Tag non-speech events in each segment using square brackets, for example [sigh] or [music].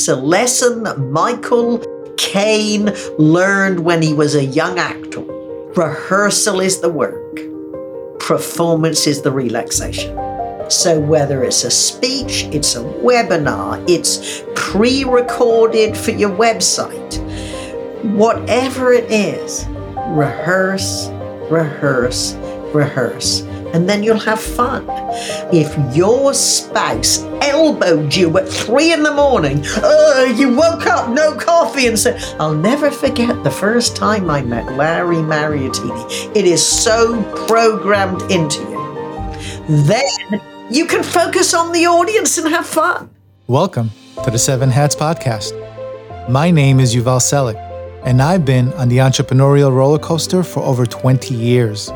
it's a lesson that Michael Caine learned when he was a young actor. Rehearsal is the work, performance is the relaxation. So, whether it's a speech, it's a webinar, it's pre recorded for your website, whatever it is, rehearse, rehearse, rehearse and then you'll have fun. If your spouse elbowed you at three in the morning, you woke up, no coffee, and said, I'll never forget the first time I met Larry Mariottini. It is so programmed into you. Then you can focus on the audience and have fun. Welcome to the Seven Hats Podcast. My name is Yuval Selik, and I've been on the entrepreneurial roller coaster for over 20 years.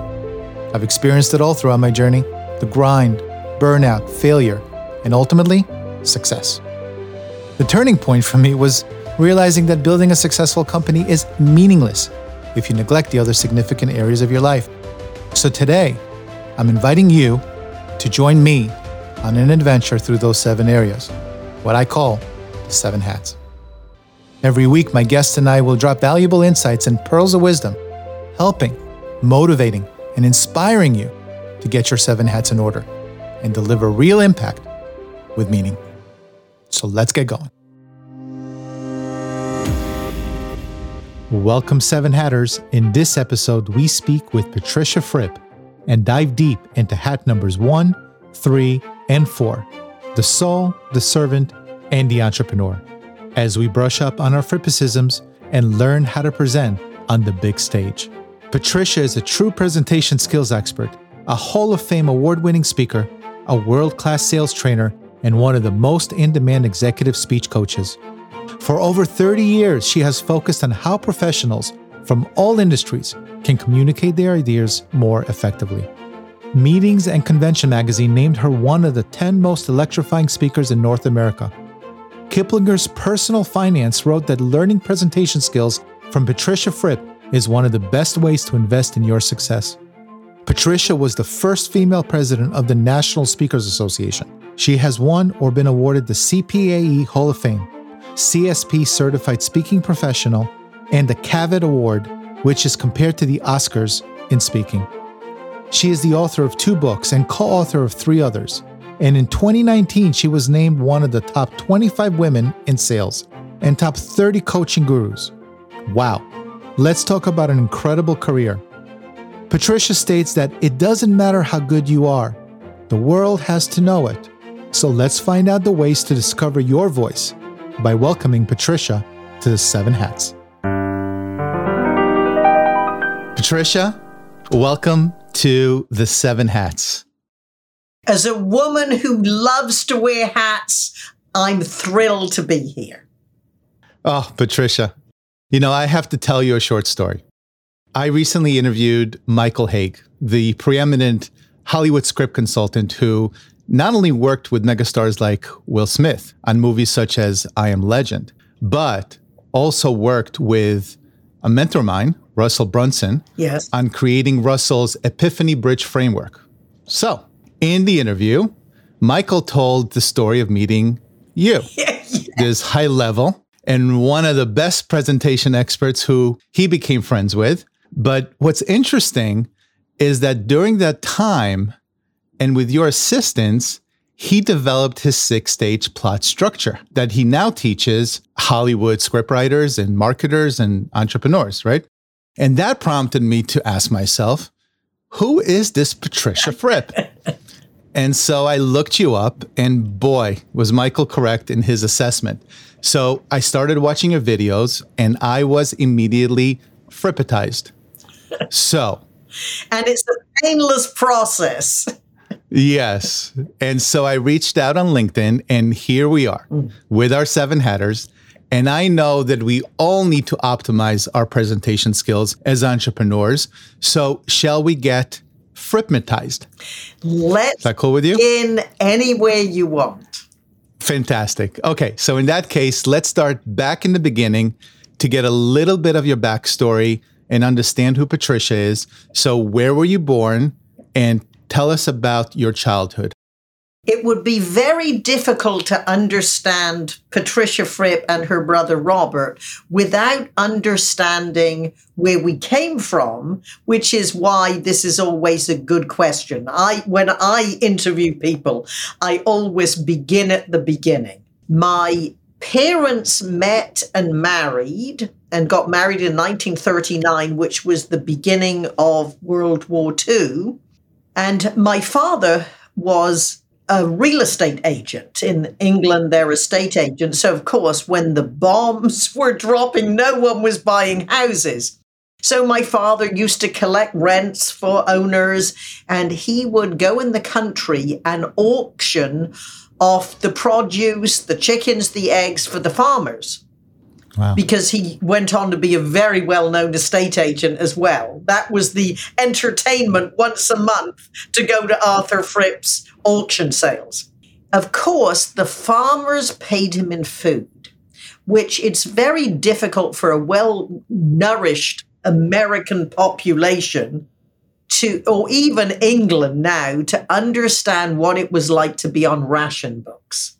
I've experienced it all throughout my journey the grind, burnout, failure, and ultimately, success. The turning point for me was realizing that building a successful company is meaningless if you neglect the other significant areas of your life. So today, I'm inviting you to join me on an adventure through those seven areas, what I call the seven hats. Every week, my guests and I will drop valuable insights and pearls of wisdom, helping, motivating, and inspiring you to get your seven hats in order and deliver real impact with meaning. So let's get going. Welcome, Seven Hatters. In this episode, we speak with Patricia Fripp and dive deep into hat numbers one, three, and four the soul, the servant, and the entrepreneur as we brush up on our Frippicisms and learn how to present on the big stage. Patricia is a true presentation skills expert, a Hall of Fame award winning speaker, a world class sales trainer, and one of the most in demand executive speech coaches. For over 30 years, she has focused on how professionals from all industries can communicate their ideas more effectively. Meetings and Convention magazine named her one of the 10 most electrifying speakers in North America. Kiplinger's Personal Finance wrote that learning presentation skills from Patricia Fripp is one of the best ways to invest in your success. Patricia was the first female president of the National Speakers Association. She has won or been awarded the CPAE Hall of Fame, CSP Certified Speaking Professional, and the Cavett Award, which is compared to the Oscars in speaking. She is the author of two books and co author of three others. And in 2019, she was named one of the top 25 women in sales and top 30 coaching gurus. Wow. Let's talk about an incredible career. Patricia states that it doesn't matter how good you are, the world has to know it. So let's find out the ways to discover your voice by welcoming Patricia to the Seven Hats. Patricia, welcome to the Seven Hats. As a woman who loves to wear hats, I'm thrilled to be here. Oh, Patricia, you know, I have to tell you a short story. I recently interviewed Michael Hauge, the preeminent Hollywood script consultant who not only worked with megastars like Will Smith on movies such as I Am Legend, but also worked with a mentor of mine, Russell Brunson, yes. on creating Russell's Epiphany Bridge framework. So, in the interview, Michael told the story of meeting you. [laughs] This high level, and one of the best presentation experts who he became friends with. But what's interesting is that during that time and with your assistance, he developed his six stage plot structure that he now teaches Hollywood scriptwriters and marketers and entrepreneurs, right? And that prompted me to ask myself, who is this Patricia Fripp? [laughs] and so I looked you up, and boy, was Michael correct in his assessment. So I started watching your videos and I was immediately frippitized. So. [laughs] and it's a painless process. yes. And so I reached out on LinkedIn and here we are mm. with our seven hatters. And I know that we all need to optimize our presentation skills as entrepreneurs. So shall we get frippitized? Let's Is that cool with you? In any way you want. Fantastic. Okay, so in that case, let's start back in the beginning to get a little bit of your backstory and understand who Patricia is. So, where were you born? And tell us about your childhood. It would be very difficult to understand Patricia Fripp and her brother Robert without understanding where we came from, which is why this is always a good question. I, when I interview people, I always begin at the beginning. My parents met and married and got married in 1939, which was the beginning of World War II. And my father was a real estate agent in England. They're estate agents. So, of course, when the bombs [laughs] were dropping, no one was buying houses. So, my father used to collect rents for owners, and he would go in the country and auction off the produce, the chickens, the eggs for the farmers. Wow. Because he went on to be a very well known estate agent as well. That was the entertainment once a month to go to Arthur Fripp's auction sales. Of course, the farmers paid him in food, which it's very difficult for a well nourished American population to, or even England now, to understand what it was like to be on ration books.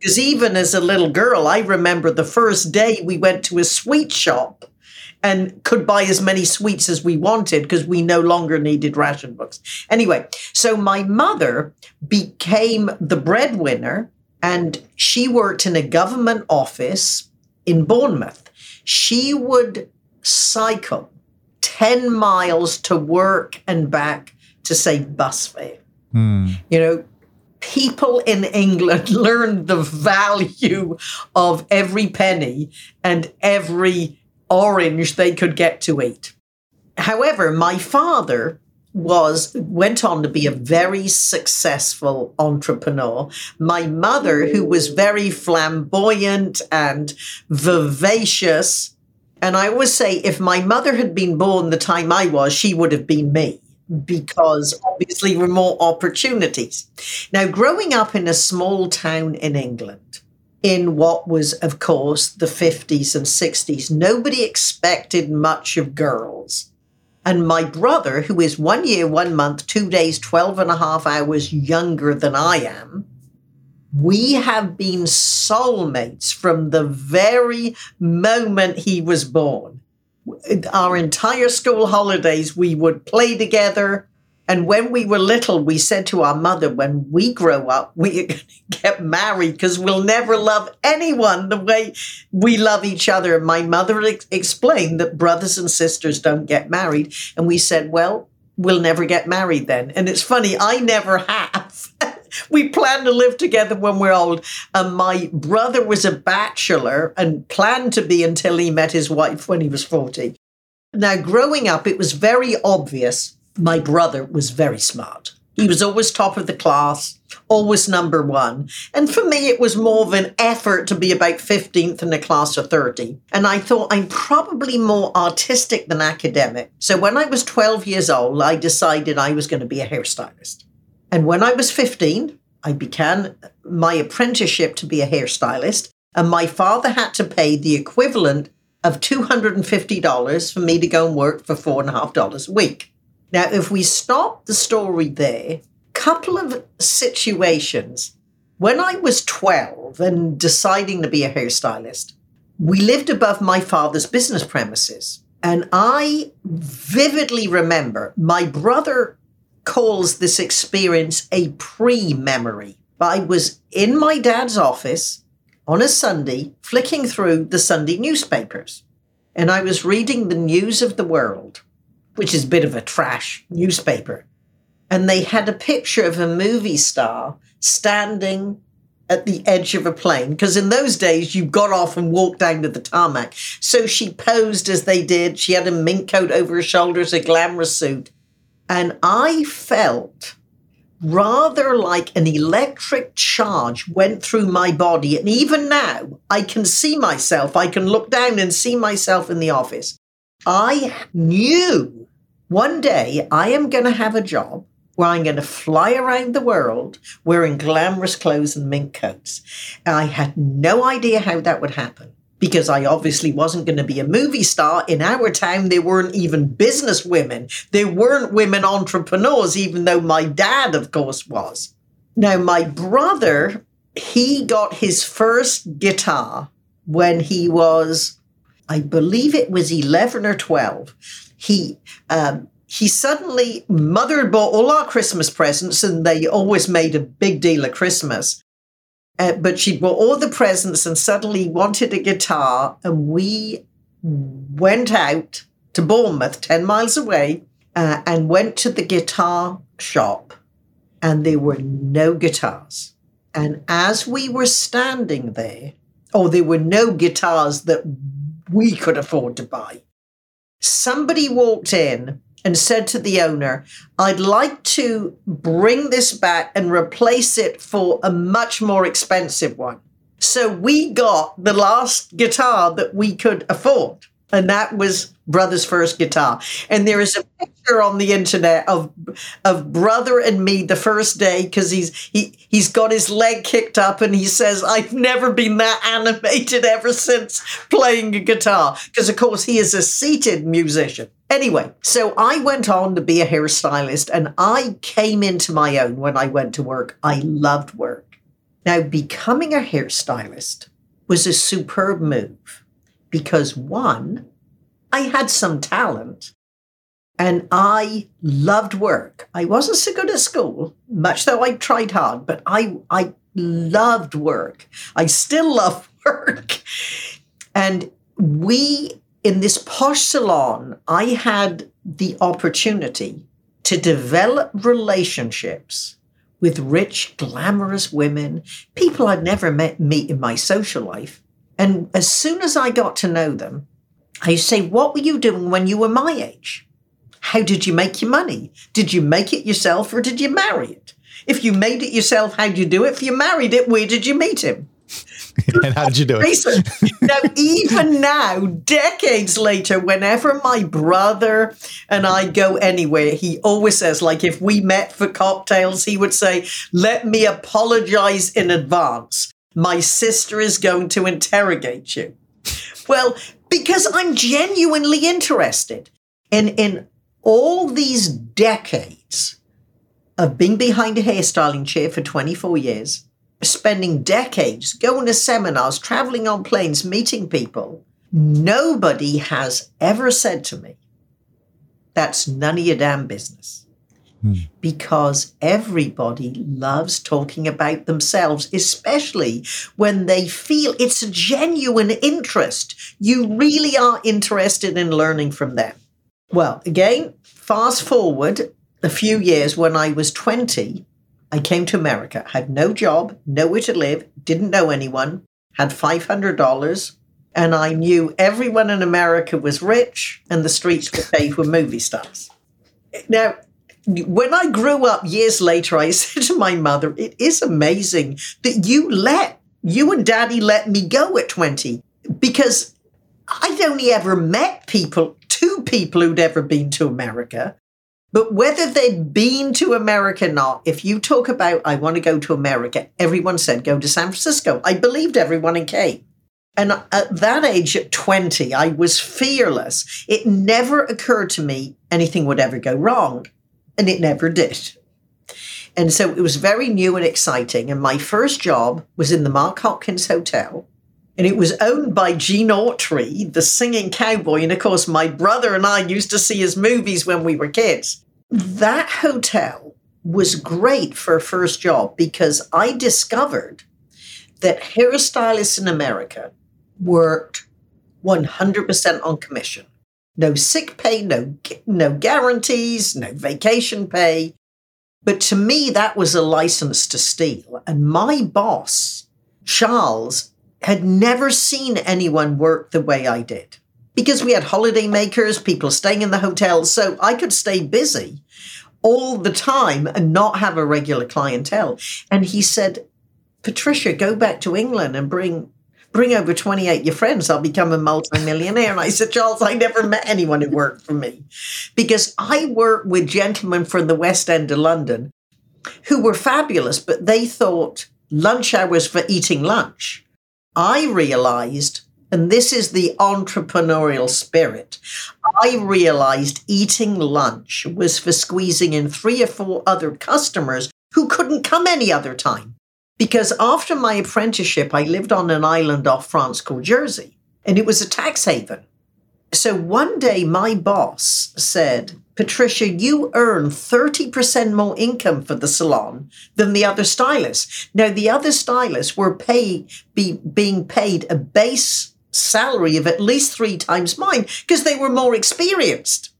Because even as a little girl, I remember the first day we went to a sweet shop and could buy as many sweets as we wanted because we no longer needed ration books. Anyway, so my mother became the breadwinner and she worked in a government office in Bournemouth. She would cycle 10 miles to work and back to save bus fare. Mm. You know, people in England [laughs] learned the value of every penny and every orange they could get to eat. However, my father was went on to be a very successful entrepreneur. My mother, who was very flamboyant and vivacious, and I always say if my mother had been born the time I was, she would have been me because obviously were more opportunities. Now, growing up in a small town in England, in what was, of course, the 50s and 60s, nobody expected much of girls. And my brother, who is one year, one month, two days, 12 and a half hours younger than I am, we have been soulmates from the very moment he was born our entire school holidays, we would play together. And when we were little, we said to our mother, when we grow up, we're going to get married because we'll never love anyone the way we love each other. And my mother ex- explained that brothers and sisters don't get married. And we said, well, we'll never get married then. And it's funny, I never have. We planned to live together when we're old. And my brother was a bachelor and planned to be until he met his wife when he was 40. Now, growing up, it was very obvious my brother was very smart. He was always top of the class, always number one. And for me, it was more of an effort to be about 15th in a class of 30. And I thought I'm probably more artistic than academic. So when I was 12 years old, I decided I was going to be a hairstylist. And when I was 15, I began my apprenticeship to be a hairstylist. And my father had to pay the equivalent of $250 for me to go and work for four and a half dollars a week. Now, if we stop the story there, couple of situations. When I was 12 and deciding to be a hairstylist, we lived above my father's business premises. And I vividly remember my brother calls this experience a pre memory. I was in my dad's office on a Sunday, flicking through the Sunday newspapers, and I was reading the News of the World, which is a bit of a trash newspaper. And they had a picture of a movie star standing at the edge of a plane because in those days you got off and walked down to the tarmac. So she posed as they did. She had a mink coat over her shoulders, a glamorous suit. And I felt rather like an electric charge went through my body. And even now, I can see myself. I can look down and see myself in the office. I knew one day I am going to have a job where I'm going to fly around the world wearing glamorous clothes and mink coats. And I had no idea how that would happen because I obviously wasn't going to be a movie star. In our town, they weren't even business women. There weren't women entrepreneurs, even though my dad, of course, was. Now, my brother, he got his first guitar when he was, I believe it was 11 or 12. He, um, he suddenly, mother bought all our Christmas presents and they always made a big deal of Christmas. Uh, but she bought all the presents and suddenly wanted a guitar. And we went out to Bournemouth, 10 miles away, uh, and went to the guitar shop. And there were no guitars. And as we were standing there, or there were no guitars that we could afford to buy, somebody walked in and said to the owner, I'd like to bring this back and replace it for a much more expensive one. So we got the last guitar that we could afford. And that was brother's first guitar. And there is a picture on the internet of of brother and me the first day because he's he he's got his leg kicked up and he says, I've never been that animated ever since playing a guitar. Because of course he is a seated musician. Anyway, so I went on to be a hairstylist and I came into my own when I went to work. I loved work. Now, becoming a hairstylist was a superb move because one, I had some talent and I loved work. I wasn't so good at school, much though I tried hard, but I, I loved work. I still love [laughs] work. And we, in this posh salon, I had the opportunity to develop relationships with rich, glamorous women, people I'd never met meet in my social life. And as soon as I got to know them, I say, What were you doing when you were my age? How did you make your money? Did you make it yourself or did you marry it? If you made it yourself, how did you do it? If you married it, where did you meet him? [laughs] and how did you do it? now, even [laughs] now, decades later, whenever my brother and I go anywhere, he always says, like, if we met for cocktails, he would say, Let me apologize in advance. My sister is going to interrogate you. Well, because I'm genuinely interested. in in all these decades of being behind a hairstyling chair for 24 years, spending decades going to seminars, traveling on planes, meeting people, nobody has ever said to me, that's none of your damn business. Hmm. Because everybody loves talking about themselves, especially when they feel it's a genuine interest. You really are interested in learning from them. Well, again, fast forward a few years when I was 20, I came to America, had no job, nowhere to live, didn't know anyone, had $500, and I knew everyone in America was rich and the streets were paved with movie stars. Now, when I grew up years later, I [laughs] said to my mother, It is amazing that you let, you and daddy let me go at 20 because I'd only ever met people, two people who'd ever been to America. But whether they'd been to America or not, if you talk about, I want to go to America, everyone said, go to San Francisco. I believed everyone in came. And at that age, at 20, I was fearless. It never occurred to me anything would ever go wrong and it never did. And so it was very new and exciting. And my first job was in the Mark Hopkins Hotel. And it was owned by Gene Autry, the singing cowboy. And of course, my brother and I used to see his movies when we were kids. That hotel was great for a first job because I discovered that hairstylists in America worked 100% on commission no sick pay, no, no guarantees, no vacation pay. But to me, that was a license to steal. And my boss, Charles, had never seen anyone work the way I did because we had holiday makers, people staying in the hotels. So I could stay busy all the time and not have a regular clientele. And he said, Patricia, go back to England and bring bring over 28 your friends, I'll become a multimillionaire. And I said, Charles, I never met anyone who worked for me because I work with gentlemen from the West End of London who were fabulous, but they thought lunch hours for eating lunch. I realized, and this is the entrepreneurial spirit, I realized eating lunch was for squeezing in three or four other customers who couldn't come any other time. Because after my apprenticeship, I lived on an island off France called Jersey, and it was a tax haven. So one day, my boss said, Patricia, you earn 30% more income for the salon than the other stylists. Now, the other stylists were pay, be, being paid a base salary of at least three times mine because they were more experienced.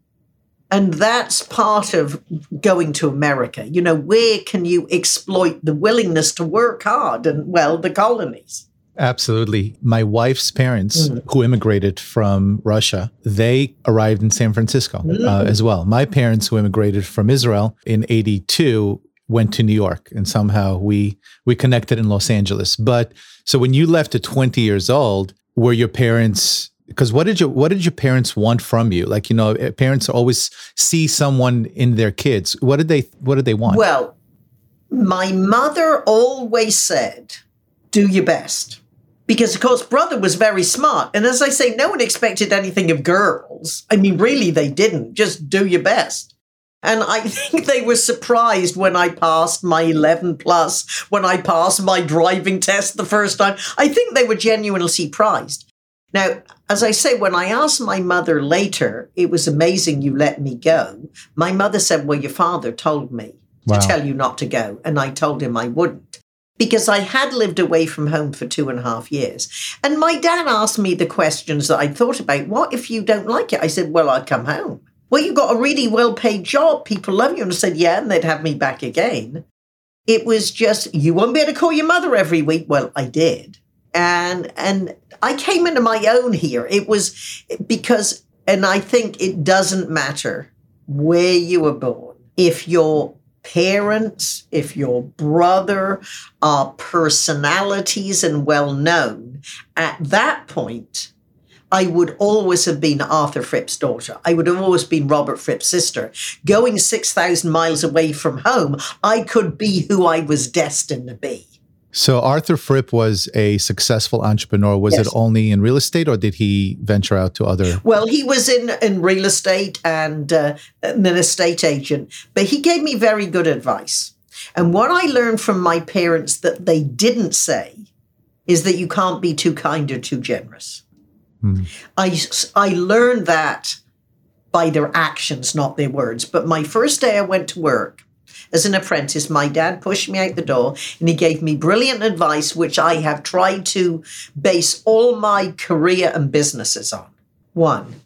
And that's part of going to America. You know, where can you exploit the willingness to work hard? And well, the colonies. Absolutely. My wife's parents, mm. who immigrated from Russia, they arrived in San Francisco uh, mm. uh, as well. My parents, who immigrated from Israel in 82, went to New York and somehow we we connected in Los Angeles. But so when you left at 20 years old, were your parents because what did your what did your parents want from you like you know eh, parents always see someone in their kids what did they what did they want well my mother always said do your best because of course brother was very smart and as i say no one expected anything of girls i mean really they didn't just do your best and I [laughs] think they were surprised when I passed my 11 plus, when I passed my driving test the first time. I think they were genuinely surprised. Now, as I say, when I asked my mother later, it was amazing you let me go. My mother said, Well, your father told me wow. to tell you not to go. And I told him I wouldn't because I had lived away from home for two and a half years. And my dad asked me the questions that I'd thought about. What if you don't like it? I said, Well, I'd come home. Well, you got a really well paid job. People love you. And I said, Yeah. And they'd have me back again. It was just, You won't be able to call your mother every week. Well, I did and and I came into my own here. It was because, and I think it doesn't matter where you were born. If your parents, if your brother are personalities and well known, at that point, I would always have been Arthur Fripp's daughter. I would have always been Robert Fripp's sister. Going 6,000 miles away from home, I could be who I was destined to be. So Arthur Fripp was a successful entrepreneur. Was yes. it only in real estate, or did he venture out to other? Well, he was in in real estate and uh, an estate agent, but he gave me very good advice. And what I learned from my parents that they didn't say is that you can't be too kind or too generous. Hmm. I I learned that by their actions, not their words. But my first day I went to work as an apprentice, my dad pushed me out the door and he gave me brilliant advice, which I have tried to base all my career and businesses on. One,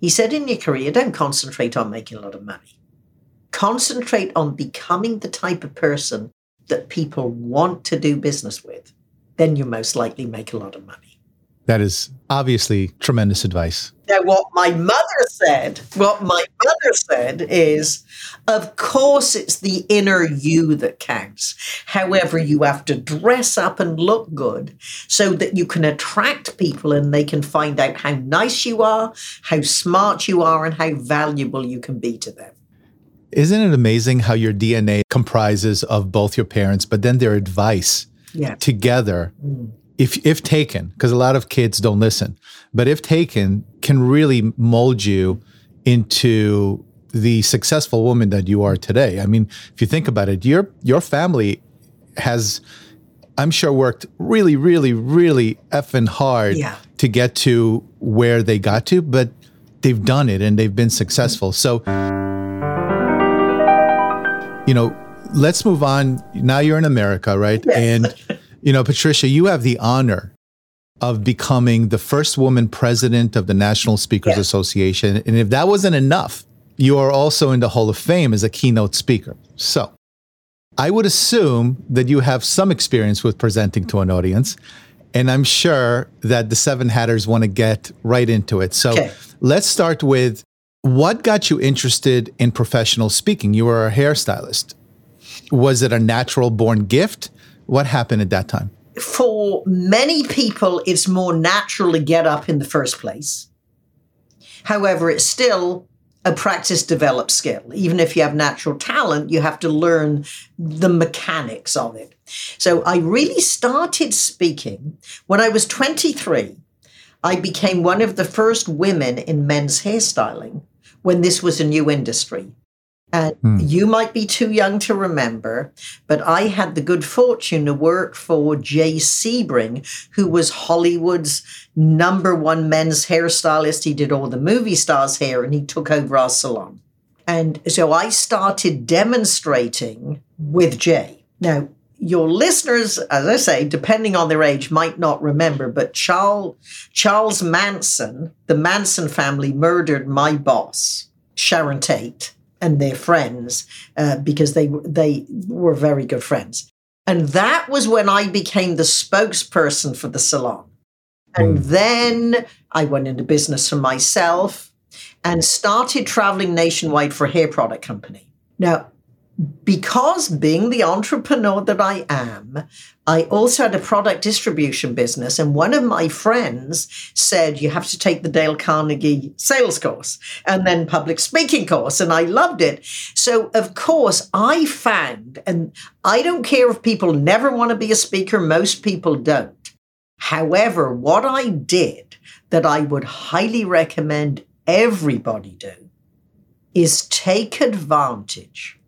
he said, in your career, don't concentrate on making a lot of money. Concentrate on becoming the type of person that people want to do business with. Then you most likely make a lot of money. That is obviously tremendous advice. Now, what my mother said, what my mother said is, of course, it's the inner you that counts. However, you have to dress up and look good so that you can attract people and they can find out how nice you are, how smart you are, and how valuable you can be to them. Isn't it amazing how your DNA comprises of both your parents, but then their advice yeah. together? Mm if if taken, because a lot of kids don't listen, but if taken, can really mold you into the successful woman that you are today. I mean, if you think about it, your your family has, I'm sure, worked really, really, really effing hard yeah. to get to where they got to, but they've done it and they've been successful. So, you know, let's move on. Now you're in America, right? Yes. And [laughs] you know, Patricia, you have the honor of becoming the first woman president of the National Speakers Association. And if that wasn't enough, you are also in the Hall of Fame as a keynote speaker. So I would assume that you have some experience with presenting to an audience. And I'm sure that the Seven Hatters want to get right into it. So okay. let's start with what got you interested in professional speaking? You were a hairstylist. Was it a natural born gift? What happened at that time? For many people, it's more natural to get up in the first place. However, it's still a practice developed skill. Even if you have natural talent, you have to learn the mechanics of it. So I really started speaking when I was 23. I became one of the first women in men's hairstyling when this was a new industry. And hmm. you might be too young to remember, but I had the good fortune to work for Jay Sebring, who was Hollywood's number one men's hairstylist. He did all the movie stars' hair and he took over our salon. And so I started demonstrating with Jay. Now, your listeners, as I say, depending on their age, might not remember, but Charles, Charles Manson, the Manson family murdered my boss, Sharon Tate and their friends uh, because they they were very good friends. And that was when I became the spokesperson for the salon. And mm. then I went into business for myself and started traveling nationwide for a hair product company. Now, because being the entrepreneur that I am, I also had a product distribution business. And one of my friends said, You have to take the Dale Carnegie sales course and then public speaking course. And I loved it. So, of course, I found, and I don't care if people never want to be a speaker, most people don't. However, what I did that I would highly recommend everybody do is take advantage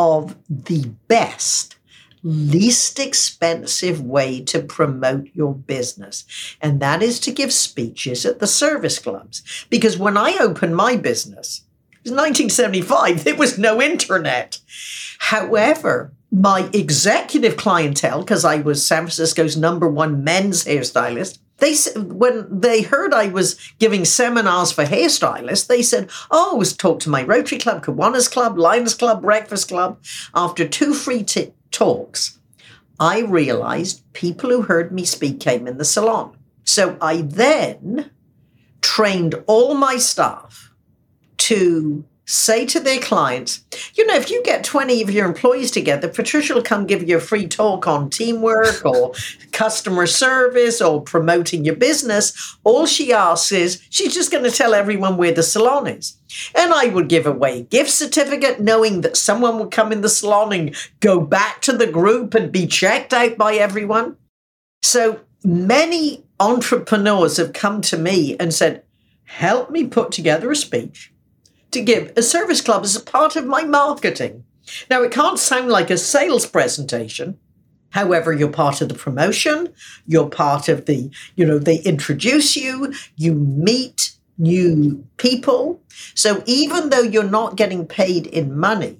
of the best, least expensive way to promote your business. And that is to give speeches at the service clubs. Because when I opened my business, it was 1975, there was no internet. However, my executive clientele, because I was San Francisco's number one men's hairstylist, they when they heard I was giving seminars for hairstylists, they said, "Oh, I was talk to my Rotary Club, Kiwanis Club, Lions Club, Breakfast Club." After two free t- talks, I realized people who heard me speak came in the salon. So I then trained all my staff to say to their clients, you know, if you get 20 of your employees together, Patricia will come give you a free talk on teamwork or [laughs] customer service or promoting your business. All she asks is, she's just going to tell everyone where the salon is. And I would give away gift certificate knowing that someone would come in the salon and go back to the group and be checked out by everyone. So many entrepreneurs have come to me and said, help me put together a speech to give a service club as a part of my marketing. Now, it can't sound like a sales presentation. However, you're part of the promotion, you're part of the, you know, they introduce you, you meet new people. So even though you're not getting paid in money,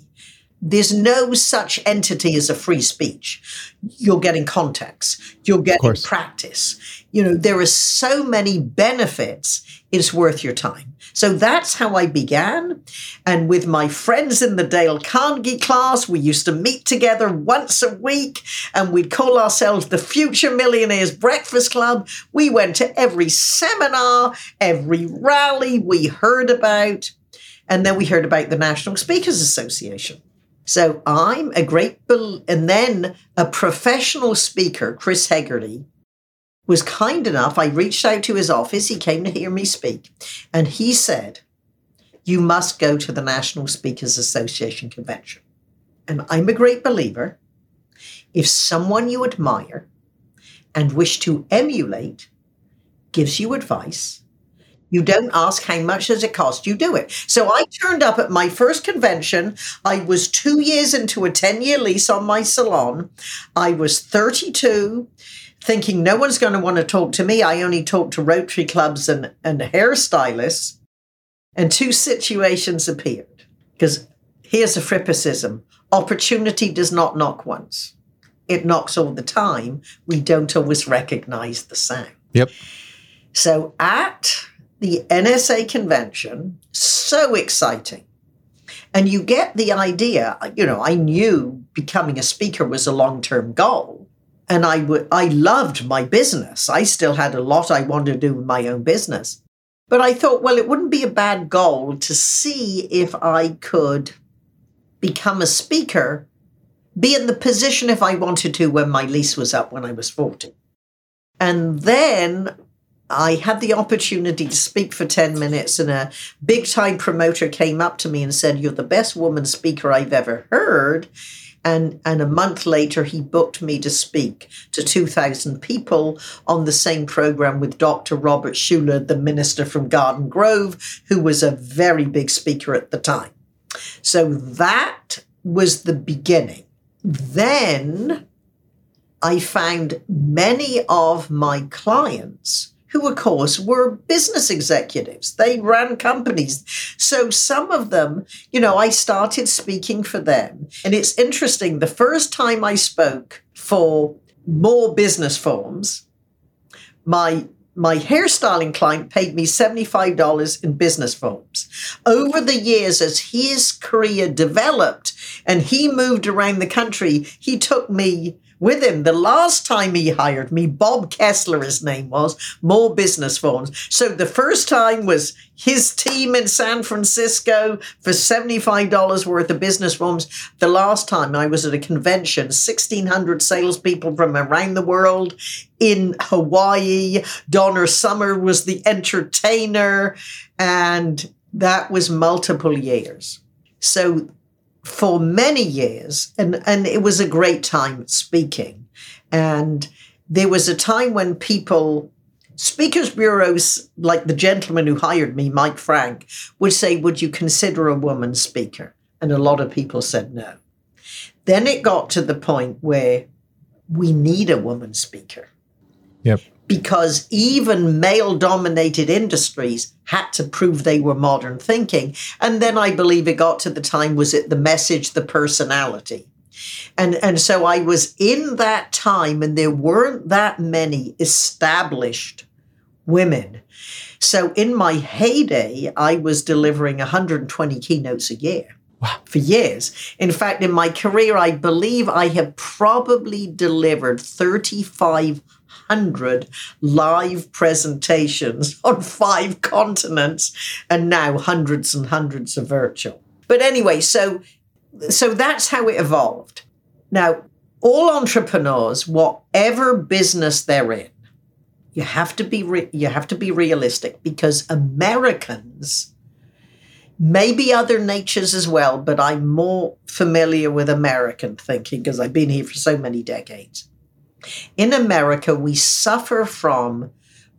there's no such entity as a free speech. You're getting context, you're getting practice. You know, there are so many benefits, it's worth your time. So that's how I began. And with my friends in the Dale Carnegie class, we used to meet together once a week and we'd call ourselves the Future Millionaires Breakfast Club. We went to every seminar, every rally we heard about. And then we heard about the National Speakers Association. So I'm a great, and then a professional speaker, Chris Hegarty, was kind enough. I reached out to his office. He came to hear me speak. And he said, You must go to the National Speakers Association convention. And I'm a great believer. If someone you admire and wish to emulate gives you advice, you don't ask how much does it cost, you do it. So I turned up at my first convention. I was two years into a 10 year lease on my salon. I was 32 thinking no one's going to want to talk to me. I only talk to Rotary clubs and, and hairstylists. And two situations appeared. Because here's a frippicism opportunity does not knock once, it knocks all the time. We don't always recognize the sound. Yep. So at the NSA convention, so exciting. And you get the idea, you know, I knew becoming a speaker was a long term goal and I I loved my business. I still had a lot I wanted to do with my own business. But I thought, well, it wouldn't be a bad goal to see if I could become a speaker, be in the position if I wanted to when my lease was up when I was 40. And then I had the opportunity to speak for 10 minutes, and a big time promoter came up to me and said, You're the best woman speaker I've ever heard. And, and a month later, he booked me to speak to 2,000 people on the same program with Dr. Robert Schuller, the minister from Garden Grove, who was a very big speaker at the time. So that was the beginning. Then I found many of my clients who, of course, were business executives. They ran companies. So some of them, you know, I started speaking for them. And it's interesting. The first time I spoke for Moore Business Forms, my my hairstyling client paid me $75 in business forms. Over the years, as his career developed and he moved around the country, he took me with him. The last time he hired me, Bob Kessler, his name was, Moore Business Forms. So the first time was his team in San Francisco for $75 worth of business forms. The last time I was at a convention, 1,600 salespeople from around the world in Hawaii. Donna Summer was the entertainer, and that was multiple years. So for many years, and, and it was a great time speaking. And there was a time when people, speakers bureaus like the gentleman who hired me, Mike Frank, would say, Would you consider a woman speaker? And a lot of people said no. Then it got to the point where we need a woman speaker. Yep because even male dominated industries had to prove they were modern thinking. And then I believe it got to the time was it the message, the personality. And, and so I was in that time, and there weren't that many established women. So in my heyday, I was delivering 120 keynotes a year. Wow. For years. In fact, in my career, I believe I have probably delivered 35 100 live presentations [laughs] on five continents and now hundreds and hundreds of virtual. But anyway, so so that's how it evolved. Now, all entrepreneurs, whatever business they're in, you have to be re- you have to be realistic because Americans maybe other natures as well, but I'm more familiar with American thinking because I've been here for so many decades. In America, we suffer from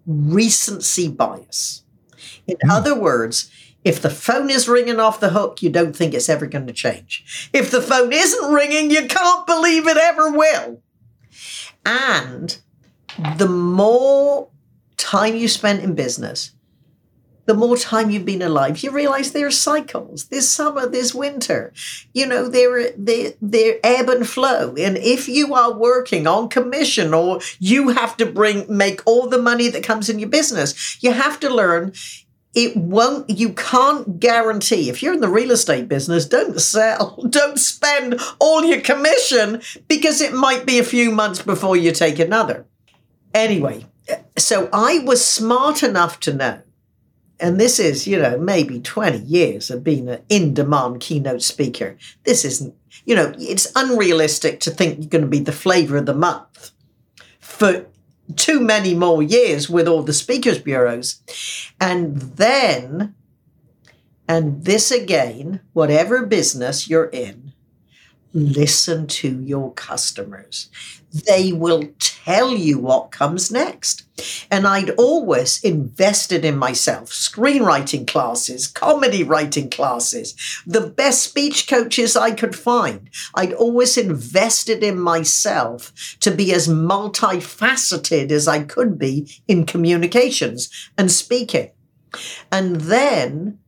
recency bias. In mm. other words, if the phone is ringing off the hook, you don't think it's ever going to change. If the phone isn't ringing, you can't believe it ever will. And the more time you spend in business, the more time you've been alive, you realize there are cycles. There's summer, there's winter. You know, they're, they're, they're ebb and flow. And if you are working on commission or you have to bring, make all the money that comes in your business, you have to learn it won't you can't guarantee if you're in the real estate business don't sell [laughs] don't spend all your commission because it might be a few months before you take another anyway so i was smart enough to know and this is, you know, maybe 20 years of being an in demand keynote speaker. This isn't, you know, it's unrealistic to think you're going to be the flavor of the month for too many more years with all the speakers bureaus. And then, and this again, whatever business you're in, listen to your customers. They will tell you what comes next. And I'd always invested in myself screenwriting classes, comedy writing classes, the best speech coaches I could find. I'd always invested in myself to be as multifaceted as I could be in communications and speaking. And then,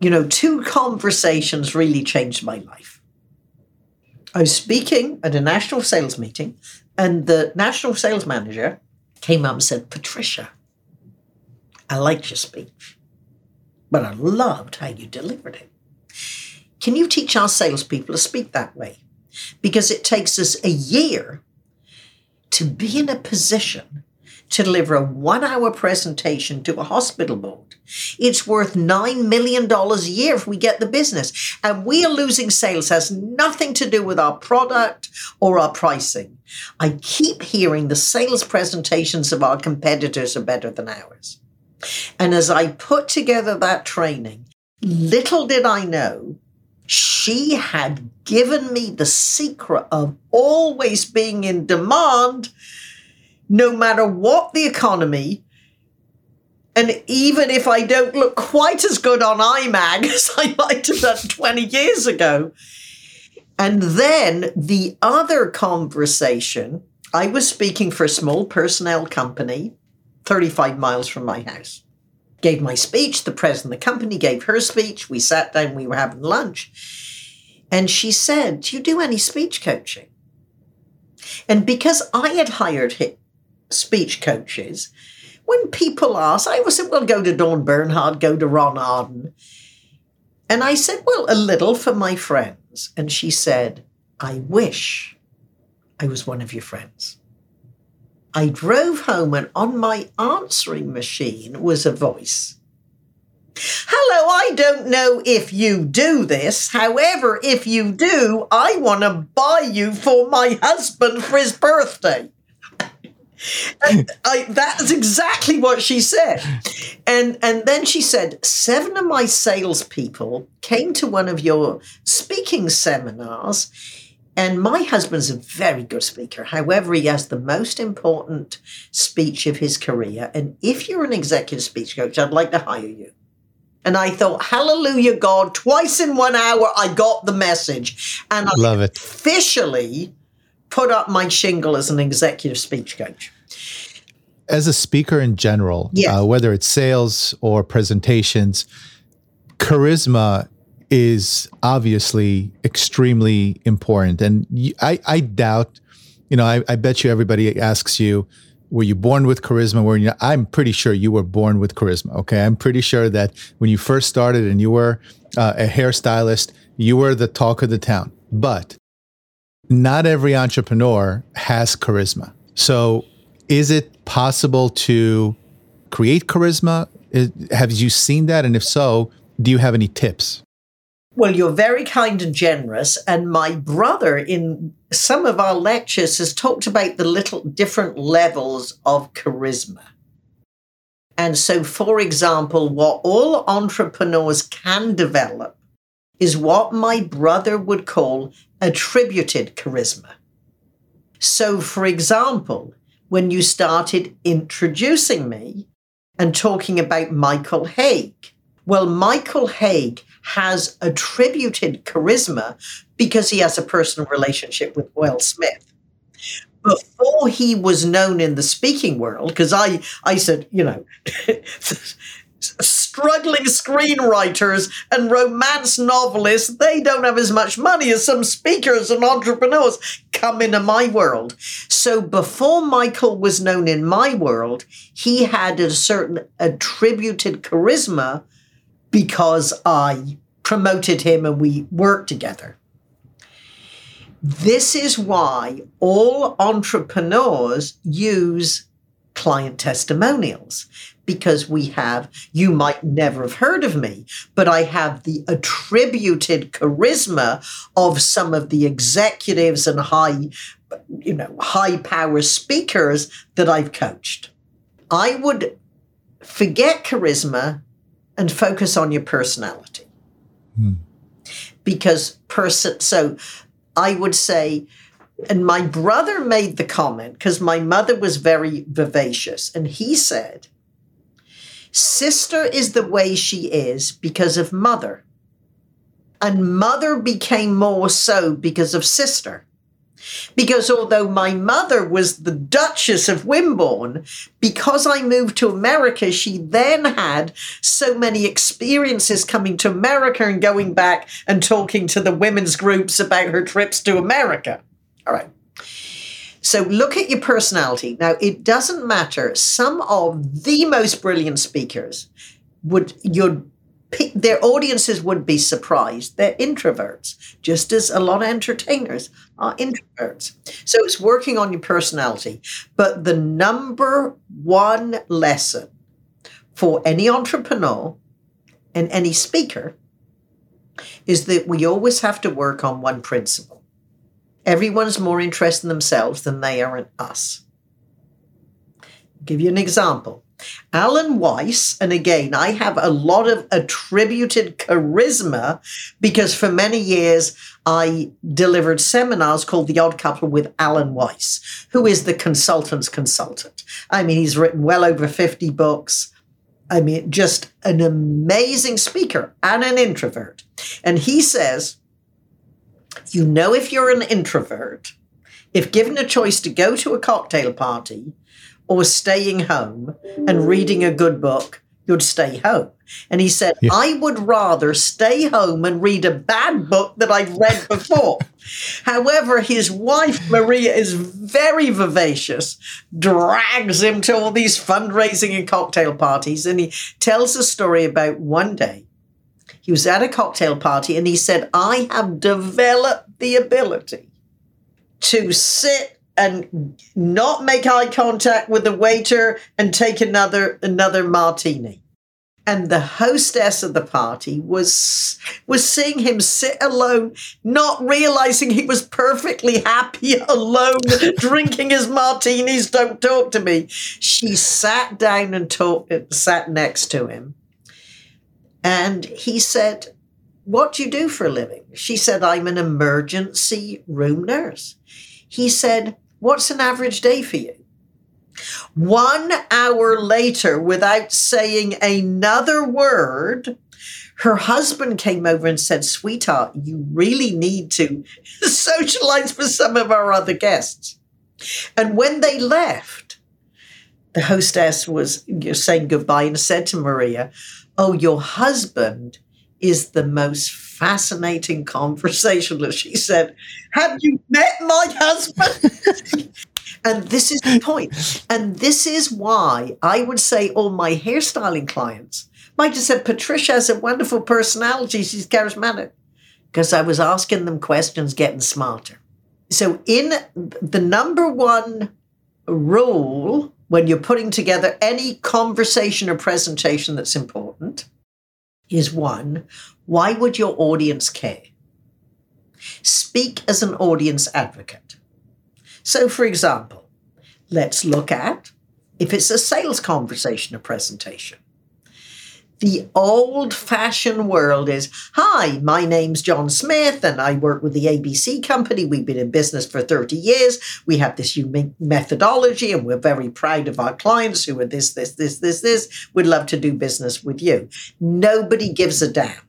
you know, two conversations really changed my life. I was speaking at a national sales meeting, and the national sales manager came up and said, Patricia, I liked your speech, but I loved how you delivered it. Can you teach our salespeople to speak that way? Because it takes us a year to be in a position to deliver a one hour presentation to a hospital board. It's worth $9 million a year if we get the business. And we are losing sales has nothing to do with our product or our pricing. I keep hearing the sales presentations of our competitors are better than ours. And as I put together that training, little did I know she had given me the secret of always being in demand no matter what the economy And even if I don't look quite as good on IMAG [laughs] as I might have done 20 years ago. And then the other conversation, I was speaking for a small personnel company 35 miles from my house. Gave my speech, the president of the company gave her speech. We sat down, we were having lunch. And she said, Do you do any speech coaching? And because I had hired speech coaches, when people ask, I always said, well, go to Dawn Bernhard, go to Ron Arden. And I said, well, a little for my friends. And she said, I wish I was one of your friends. I drove home and on my answering machine was a voice. Hello, I don't know if you do this. However, if you do, I want to buy you for my husband for his birthday. And I, that's exactly what she said. And and then she said, seven of my salespeople came to one of your speaking seminars. And my husband's a very good speaker. However, he has the most important speech of his career. And if you're an executive speech coach, I'd like to hire you. And I thought, hallelujah, God, twice in one hour, I got the message. And I love it. officially put up my shingle as an executive speech coach. As a speaker in general, yeah. uh, whether it's sales or presentations, charisma is obviously extremely important. And I, I doubt, you know, I, I bet you everybody asks you, were you born with charisma? Were you? I'm pretty sure you were born with charisma. Okay, I'm pretty sure that when you first started and you were uh, a hairstylist, you were the talk of the town. But not every entrepreneur has charisma. So, is it possible to create charisma? Have you seen that? And if so, do you have any tips? Well, you're very kind and generous. And my brother, in some of our lectures, has talked about the little different levels of charisma. And so, for example, what all entrepreneurs can develop is what my brother would call attributed charisma. So, for example, when you started introducing me and talking about Michael Hauge, well, Michael Hauge has attributed charisma because he has a personal relationship with Will Smith. Before he was known in the speaking world, because I, I said, you know, [laughs] struggling screenwriters and romance novelists, they don't have as much money as some speakers and entrepreneurs come into my world. So before Michael was known in my world, he had a certain attributed charisma because I promoted him and we worked together. This is why all entrepreneurs use client testimonials because we have, you might never have heard of me, but I have the attributed charisma of some of the executives and high, you know, high power speakers that I've coached. I would forget charisma and focus on your personality. Hmm. Because person, so I would say, and my brother made the comment because my mother was very vivacious, and he said, Sister is the way she is because of mother. And mother became more so because of sister. Because although my mother was the Duchess of Wimborne, because I moved to America, she then had so many experiences coming to America and going back and talking to the women's groups about her trips to America. All right. So look at your personality. Now, it doesn't matter. Some of the most brilliant speakers would, your their audiences would be surprised. They're introverts, just as a lot of entertainers are introverts. So it's working on your personality. But the number one lesson for any entrepreneur and any speaker is that we always have to work on one principle. Everyone's more interested in themselves than they are in us. I'll give you an example. Alan Weiss, and again, I have a lot of attributed charisma because for many years I delivered seminars called The Odd Couple with Alan Weiss, who is the consultant's consultant. I mean, he's written well over 50 books. I mean, just an amazing speaker and an introvert. And he says, you know, if you're an introvert, if given a choice to go to a cocktail party or staying home and reading a good book, you'd stay home. And he said, yeah. I would rather stay home and read a bad book that I've read before. [laughs] However, his wife, Maria, is very vivacious, drags him to all these fundraising and cocktail parties. And he tells a story about one day he was at a cocktail party and he said, I have developed the ability to sit and not make eye contact with the waiter and take another another martini. And the hostess of the party was was seeing him sit alone not realizing he was perfectly happy [laughs] alone drinking his martinis don't talk to me. She sat down and talked sat next to him and he said what do you do for a living? She said i'm an emergency room nurse. He said what's an average day for you? One hour later, without saying another word, her husband came over and said, Sweetheart, you really need to [laughs] socialize with some of our other guests. And when they left, the hostess was saying goodbye and said to Maria, Oh, your husband is the most fascinating conversationalist. She said, Have you met my husband? [laughs] And this is the point. And this is why I would say all my hairstyling clients might have said, Patricia has a wonderful personality. She's charismatic. Because I was asking them questions, getting smarter. So, in the number one rule when you're putting together any conversation or presentation that's important is one, why would your audience care? Speak as an audience advocate. So, for example, let's look at if it's a sales conversation or presentation. The old fashioned world is Hi, my name's John Smith, and I work with the ABC company. We've been in business for 30 years. We have this unique methodology, and we're very proud of our clients who are this, this, this, this, this. We'd love to do business with you. Nobody gives a damn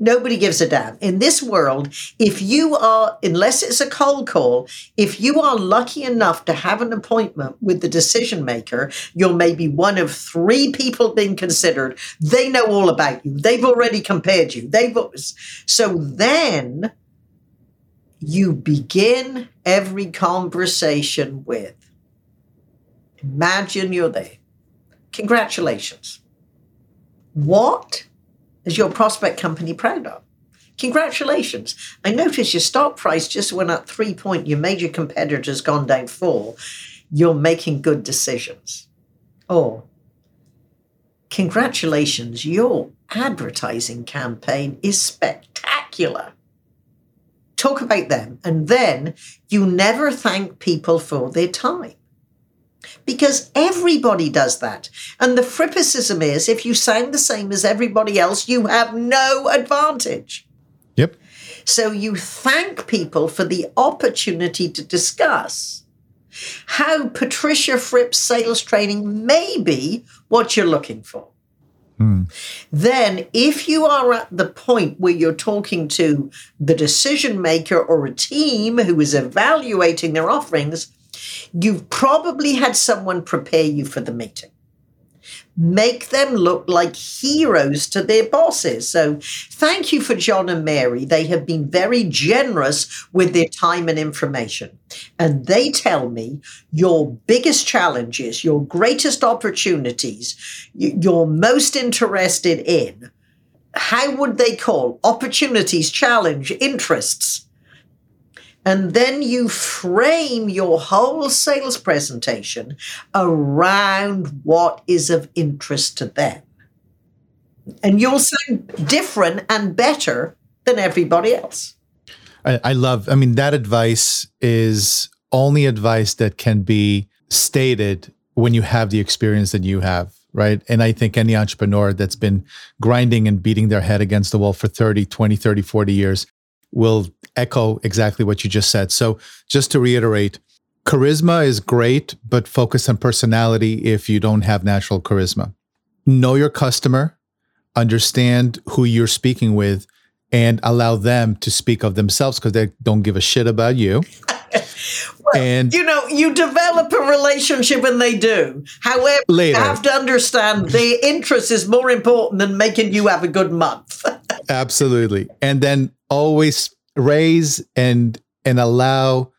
Nobody gives a damn. In this world, if you are, unless it's a cold call, if you are lucky enough to have an appointment with the decision maker, you're maybe one of three people being considered. They know all about you. They've already compared you. They've so then you begin every conversation with imagine you're there. Congratulations. What is your prospect company proud of? Congratulations. I notice your stock price just went up three point. Your major competitor's gone down four. You're making good decisions. Or, congratulations, your advertising campaign is spectacular. Talk about them. And then you never thank people for their time because everybody does that. And the frippicism is if you sound the same as everybody else, you have no advantage. Yep. So you thank people for the opportunity to discuss how Patricia Fripp's sales training may be what you're looking for. Hmm. Then, if you are at the point where you're talking to the decision maker or a team who is evaluating their offerings, You've probably had someone prepare you for the meeting. Make them look like heroes to their bosses. So, thank you for John and Mary. They have been very generous with their time and information. And they tell me your biggest challenges, your greatest opportunities, you're most interested in. How would they call opportunities, challenge, interests? And then you frame your whole sales presentation around what is of interest to them. And you'll sound different and better than everybody else. I, I love, I mean, that advice is only advice that can be stated when you have the experience that you have right? And I think any entrepreneur that's been grinding and beating their head against the wall for 30, 20, 30, 40 years will echo exactly what you just said. So, just to reiterate, charisma is great, but focus on personality if you don't have natural charisma. know your customer, understand who you're speaking with, and allow them to speak of themselves because they don't give a shit about you. [laughs] well, and you know, you develop a relationship and they do. However, later. you have to understand their interest is more important than making you have a good month. [laughs] Absolutely. And then always raise and and allow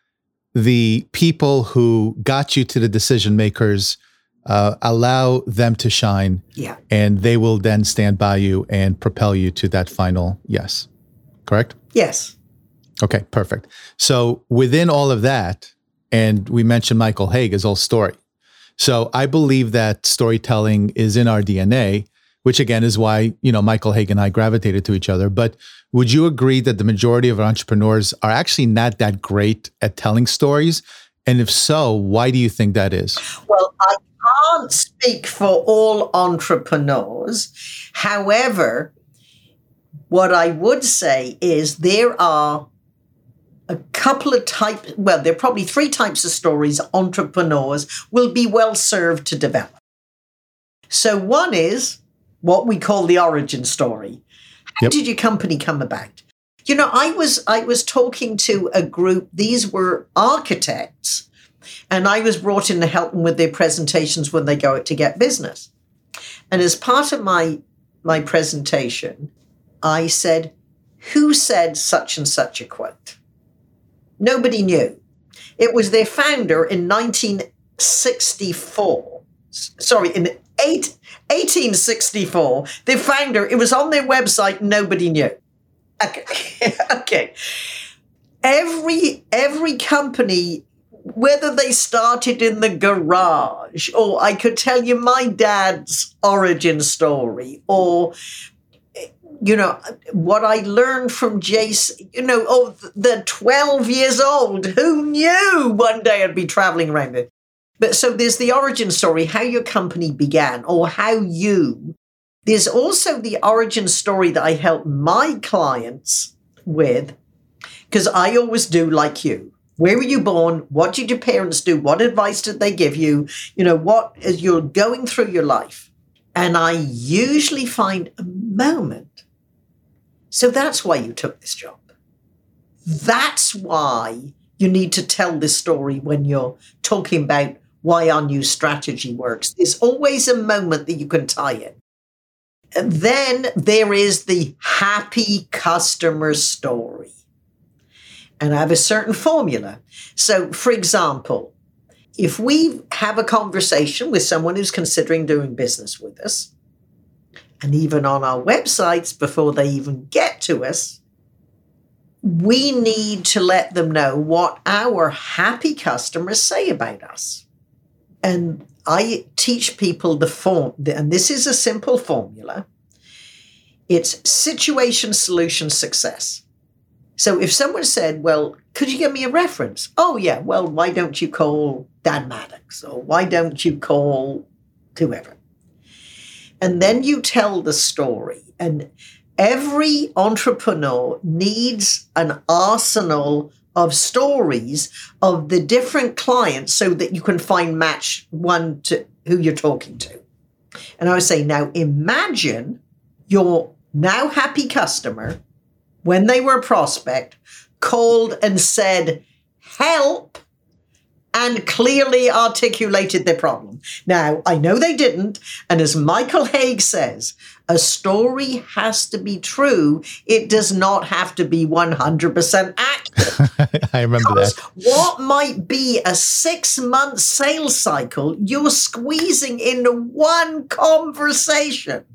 the people who got you to the decision makers uh, allow them to shine. Yeah. And they will then stand by you and propel you to that final yes. Correct? Yes. Okay perfect. So within all of that and we mentioned michael Hauge whole story. So i believe that storytelling is in our dna which again is why you know michael Hauge and i gravitated to each other. But would you agree that the majority of entrepreneurs are actually not that great at telling stories and if so why do you think that is well i can't speak for all entrepreneurs. However, what I would say is there are a couple of types, well, there are probably three types of stories entrepreneurs will be well served to develop. So, one is what we call the origin story. How yep. did your company come about? You know, I was I was talking to a group, these were architects and I was brought in to help them with their presentations when they go out to get business. And as part of my my presentation, I said, Who said such and such a quote? Nobody knew. It was their founder in 1964. Sorry, in eight, 1864. found her. it was on their website, nobody knew. Okay. [laughs] okay. Every every company whether they started in the garage, or I could tell you my dad's origin story, or you know what I learned from Jason. You know, oh, the twelve years old. Who knew one day I'd be traveling around it? But so there's the origin story, how your company began, or how you. There's also the origin story that I help my clients with, because I always do like you. Where were you born? What did your parents do? What advice did they give you? You know, what as you're going through your life. And I usually find a moment. So that's why you took this job. That's why you need to tell this story when you're talking about why our new strategy works. There's always a moment that you can tie in. And then there is the happy customer story and I have a certain formula. So, for example, if we have a conversation with someone who's considering doing business with us, and even on our websites before they even get to us, we need to let them know what our happy customers say about us. And I teach people the form, and this is a simple formula it's situation, solution, success. So if someone said, well, could you give me a reference? Oh, yeah. Well, why don't you call Dan Maddox? Or why don't you call whoever? And then you tell the story. And every entrepreneur needs an arsenal of stories of the different clients so that you can find match one to who you're talking to. And I would say, now imagine your now happy customer when they were a prospect, called and said, help, and clearly articulated their problem. Now, I know they didn't. And as Michael Hauge says, a story has to be true. It does not have to be 100% accurate. [laughs] I remember because that. What might be a six month sales cycle, you're squeezing into one conversation.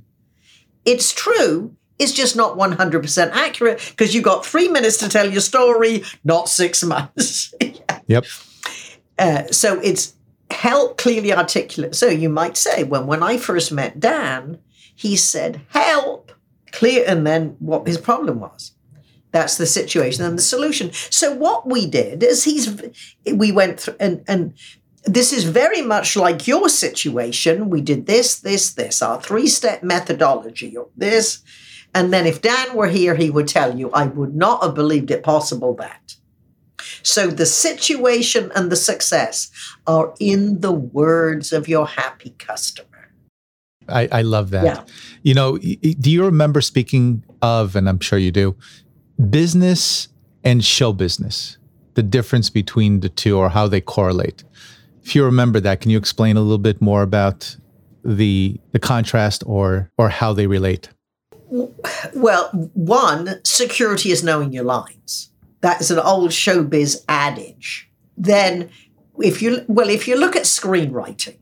It's true It's just not 100% accurate because you've got three minutes to tell your story, not six months. [laughs] yeah. Yep. Uh, so it's help clearly articulate. So you might say, well, when I first met Dan, he said, help, clear, and then what his problem was. That's the situation and the solution. So what we did is he's, we went through and, and this is very much like your situation. We did this, this, this, our three step methodology, of this, and then if Dan were here, he would tell you, I would not have believed it possible that. So the situation and the success are in the words of your happy customer. I, I love that. Yeah. You know, do you remember speaking of, and I'm sure you do, business and show business, the difference between the two or how they correlate? If you remember that, can you explain a little bit more about the the contrast or or how they relate? Well, one, security is knowing your lines. That is an old showbiz adage. Then if you well, if you look at screenwriting,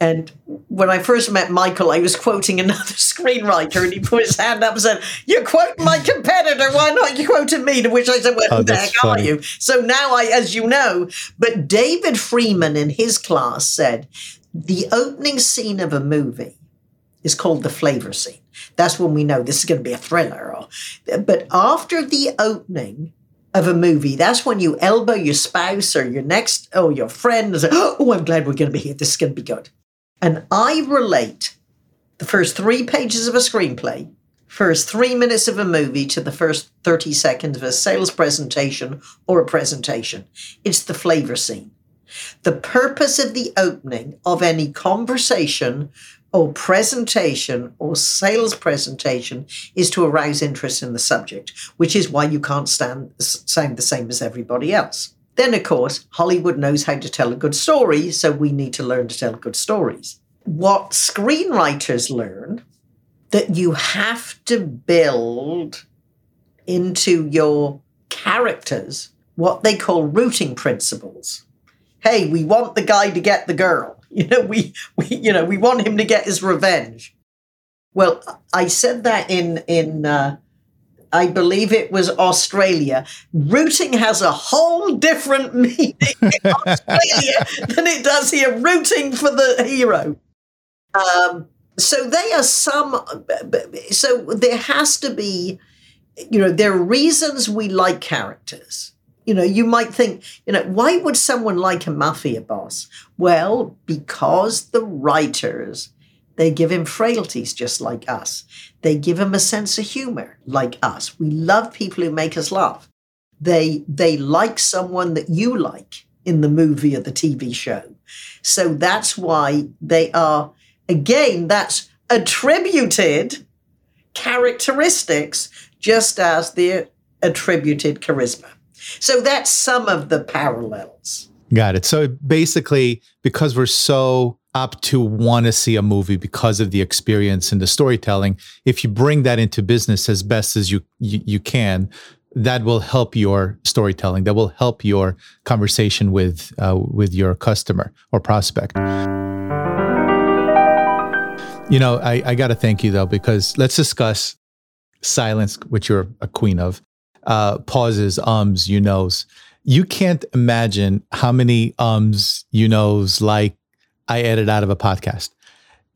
and when I first met Michael, I was quoting another [laughs] screenwriter, and he put his hand up and said, "You're quoting my competitor. Why not you quoting me?" To which I said, "Well, Oh, who the heck funny. are you?" So now I, as you know, but David Freeman in his class said the opening scene of a movie is called the flavor scene. That's when we know this is going to be a thriller. Or, but after the opening of a movie, that's when you elbow your spouse or your next or your friend and say, "Oh, I'm glad we're going to be here. This is going to be good." And I relate the first three pages of a screenplay, first three minutes of a movie to the first 30 seconds of a sales presentation or a presentation. It's the flavor scene. The purpose of the opening of any conversation or presentation or sales presentation is to arouse interest in the subject, which is why you can't stand, sound the same as everybody else. Then, of course, Hollywood knows how to tell a good story, so we need to learn to tell good stories. What screenwriters learn that you have to build into your characters what they call rooting principles. Hey, we want the guy to get the girl. [laughs] You know, we, we you know, we want him to get his revenge. Well, I said that in in uh, I believe it was Australia. Rooting has a whole different [laughs] meaning in Australia than it does here. Rooting for the hero. Um, so they are some. So there has to be, you know, there are reasons we like characters. You know, you might think, you know, why would someone like a mafia boss? Well, because the writers they give him frailties just like us. They give him a sense of humor like us. We love people who make us laugh. They they like someone that you like in the movie or the TV show. So that's why they are again that's attributed characteristics just as they're attributed charisma. So that's some of the parallels. Got it. So basically, because we're so up to want to see a movie because of the experience and the storytelling, if you bring that into business as best as you you, you can, that will help your storytelling. That will help your conversation with uh, with your customer or prospect. You know, I, I got to thank you though because let's discuss silence, which you're a queen of, uh, pauses, ums, you knows. You can't imagine how many ums, you knows, like I edit out of a podcast.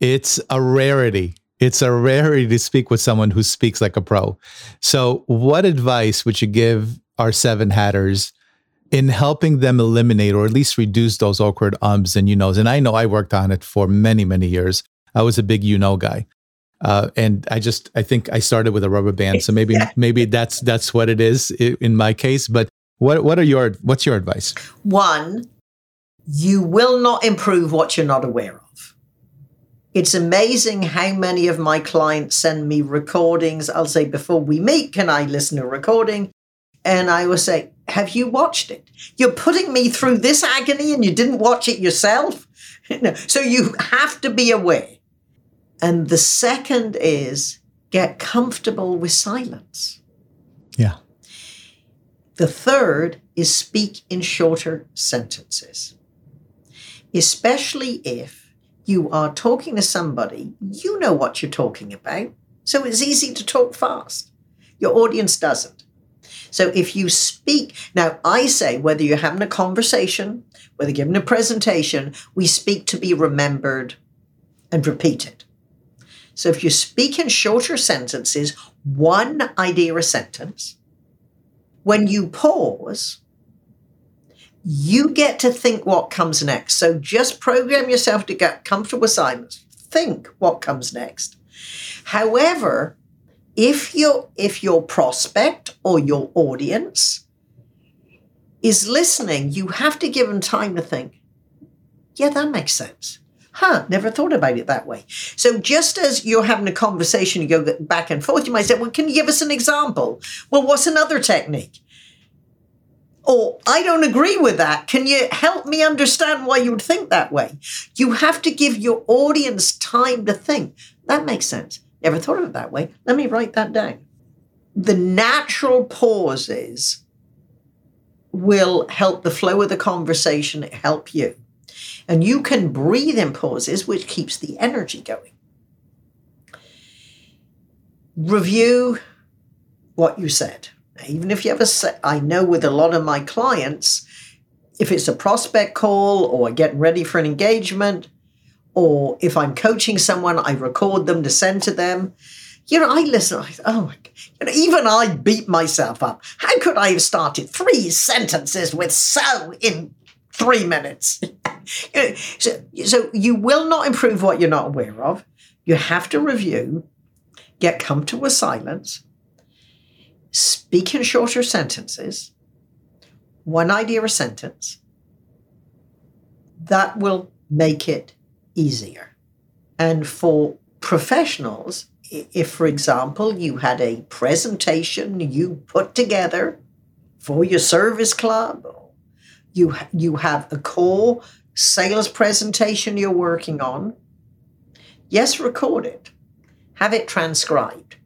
It's a rarity. It's a rarity to speak with someone who speaks like a pro. So, what advice would you give our seven hatters in helping them eliminate or at least reduce those awkward ums and you knows? And I know I worked on it for many, many years. I was a big you know guy. Uh, and I just I think I started with a rubber band, so maybe [laughs] maybe that's that's what it is in my case. But what what are your what's your advice? One, you will not improve what you're not aware of. It's amazing how many of my clients send me recordings. I'll say, before we meet, can I listen to a recording? And I will say, Have you watched it? You're putting me through this agony and you didn't watch it yourself? [laughs] No. So you have to be aware. And the second is get comfortable with silence. Yeah. The third is speak in shorter sentences, especially if you are talking to somebody, you know what you're talking about. So it's easy to talk fast. Your audience doesn't. So if you speak, now I say whether you're having a conversation, whether giving a presentation, we speak to be remembered and repeated. So if you speak in shorter sentences, one idea a sentence, when you pause, you get to think what comes next. So just program yourself to get comfortable with silence. Think what comes next. However, if your if your prospect or your audience is listening, you have to give them time to think. Yeah, that makes sense. Huh, never thought about it that way. So just as you're having a conversation, you go back and forth, you might say, well, can you give us an example? Well, what's another technique? Or I don't agree with that. Can you help me understand why you would think that way? You have to give your audience time to think. That makes sense. Never thought of it that way. Let me write that down. The natural pauses will help the flow of the conversation help you. And you can breathe in pauses, which keeps the energy going. Review what you said. Even if you ever say, I know with a lot of my clients, if it's a prospect call or getting ready for an engagement, or if I'm coaching someone, I record them to send to them. You know, I listen. I, oh my! You know, even I beat myself up. How could I have started three sentences with "so" in three minutes? [laughs] [laughs] so, so you will not improve what you're not aware of. You have to review, get comfortable with silence, speak in shorter sentences, one idea a sentence. That will make it easier. And for professionals, if, for example, you had a presentation you put together for your service club, you, you have a core sales presentation you're working on, yes, record it, have it transcribed.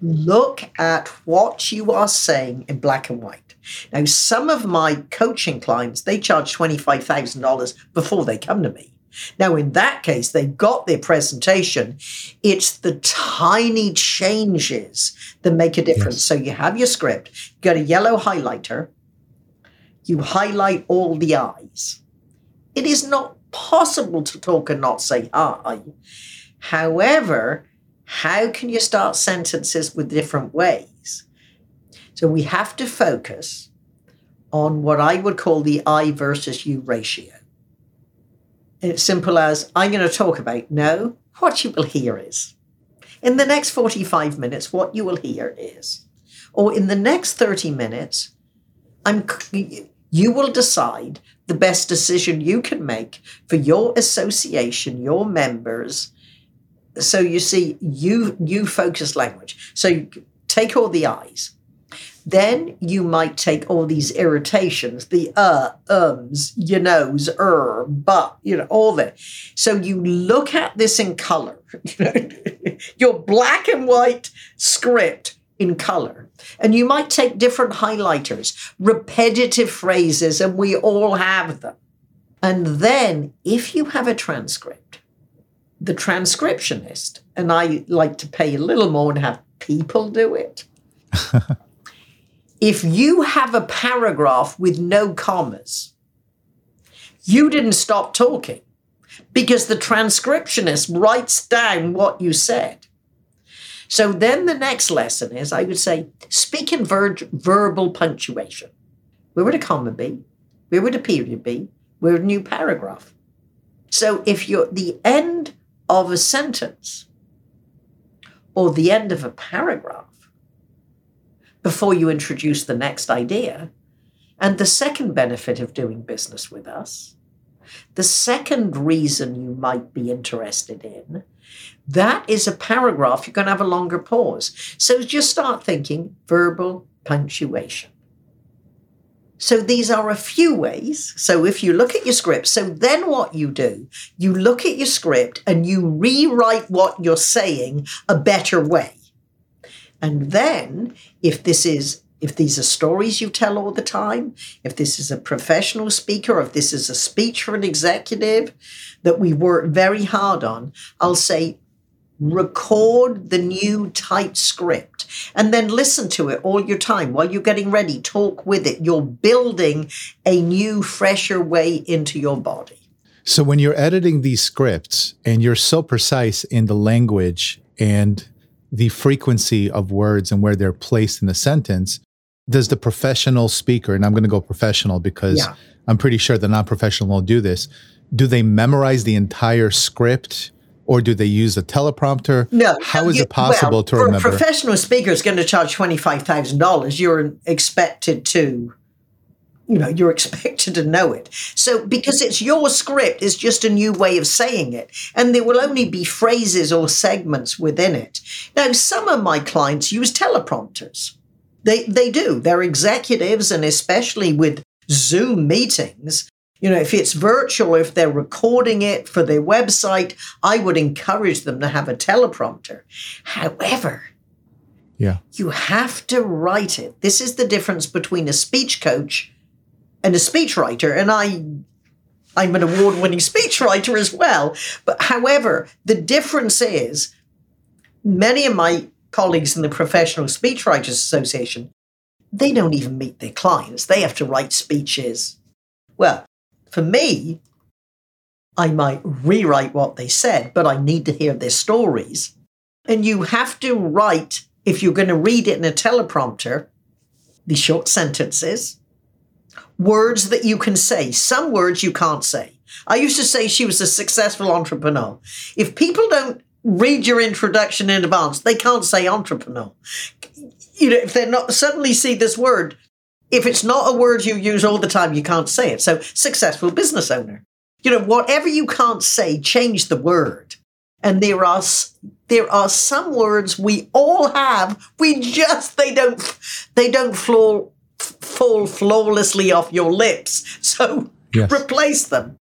Look at what you are saying in black and white. Now, some of my coaching clients, they charge $25,000 before they come to me. Now, in that case, they got their presentation. It's the tiny changes that make a difference. Yes. So you have your script, you got a yellow highlighter, you highlight all the I's. It is not possible to talk and not say I. However, how can you start sentences with different ways? So we have to focus on what I would call the I versus you ratio. It's simple as I'm going to talk about. No, what you will hear is. In the next 45 minutes, what you will hear is. Or in the next 30 minutes, I'm, you will decide the best decision you can make for your association, your members. So you see, you you focus language. So take all the I's. Then you might take all these irritations, the uh, ums, you knows, er, but, you know, all that. So you look at this in color, [laughs] your black and white script in color. And you might take different highlighters, repetitive phrases, and we all have them. And then if you have a transcript, the transcriptionist, and I like to pay a little more and have people do it. [laughs] if you have a paragraph with no commas, you didn't stop talking because the transcriptionist writes down what you said. So then the next lesson is I would say speak in ver- verbal punctuation. Where would a comma be? Where would a period be? Where would a new paragraph? So if you're the end of a sentence or the end of a paragraph, before you introduce the next idea. And the second benefit of doing business with us, the second reason you might be interested in, that is a paragraph. You're going to have a longer pause. So just start thinking verbal punctuation. So these are a few ways. So if you look at your script, so then what you do, you look at your script and you rewrite what you're saying a better way. And then if this is if these are stories you tell all the time, if this is a professional speaker, if this is a speech for an executive that we work very hard on, I'll say, record the new tight script and then listen to it all your time while you're getting ready. Talk with it. You're building a new, fresher way into your body. So when you're editing these scripts and you're so precise in the language and the frequency of words and where they're placed in the sentence, does the professional speaker, and I'm going to go professional because yeah. I'm pretty sure the non professional will do this, do they memorize the entire script? Or do they use a teleprompter? No. How is you, it possible well, to for remember? A professional speaker is going to charge twenty five thousand dollars. You're expected to you know, you're [laughs] expected to know it. So, because it's your script, it's just a new way of saying it. And there will only be phrases or segments within it. Now, some of my clients use teleprompters. They, they do. They're executives, and especially with Zoom meetings, you know, if it's virtual, if they're recording it for their website, I would encourage them to have a teleprompter. However, yeah. You have to write it. This is the difference between a speech coach and a speechwriter. And I I'm an award-winning speechwriter as well. But however, the difference is many of my colleagues in the Professional Speechwriters Association, they don't even meet their clients. They have to write speeches. Well, for me, I might rewrite what they said, but I need to hear their stories. And you have to write, if you're going to read it in a teleprompter, the short sentences, words that you can say. Some words you can't say. I used to say she was a successful entrepreneur. If people don't read your introduction in advance, they can't say entrepreneur. You know, if they're not suddenly see this word, if it's not a word you use all the time, you can't say it. So, successful business owner. You know, whatever you can't say, change the word. And there are there are some words we all have. We just they don't they don't fall fall flawlessly off your lips. So yes. replace them.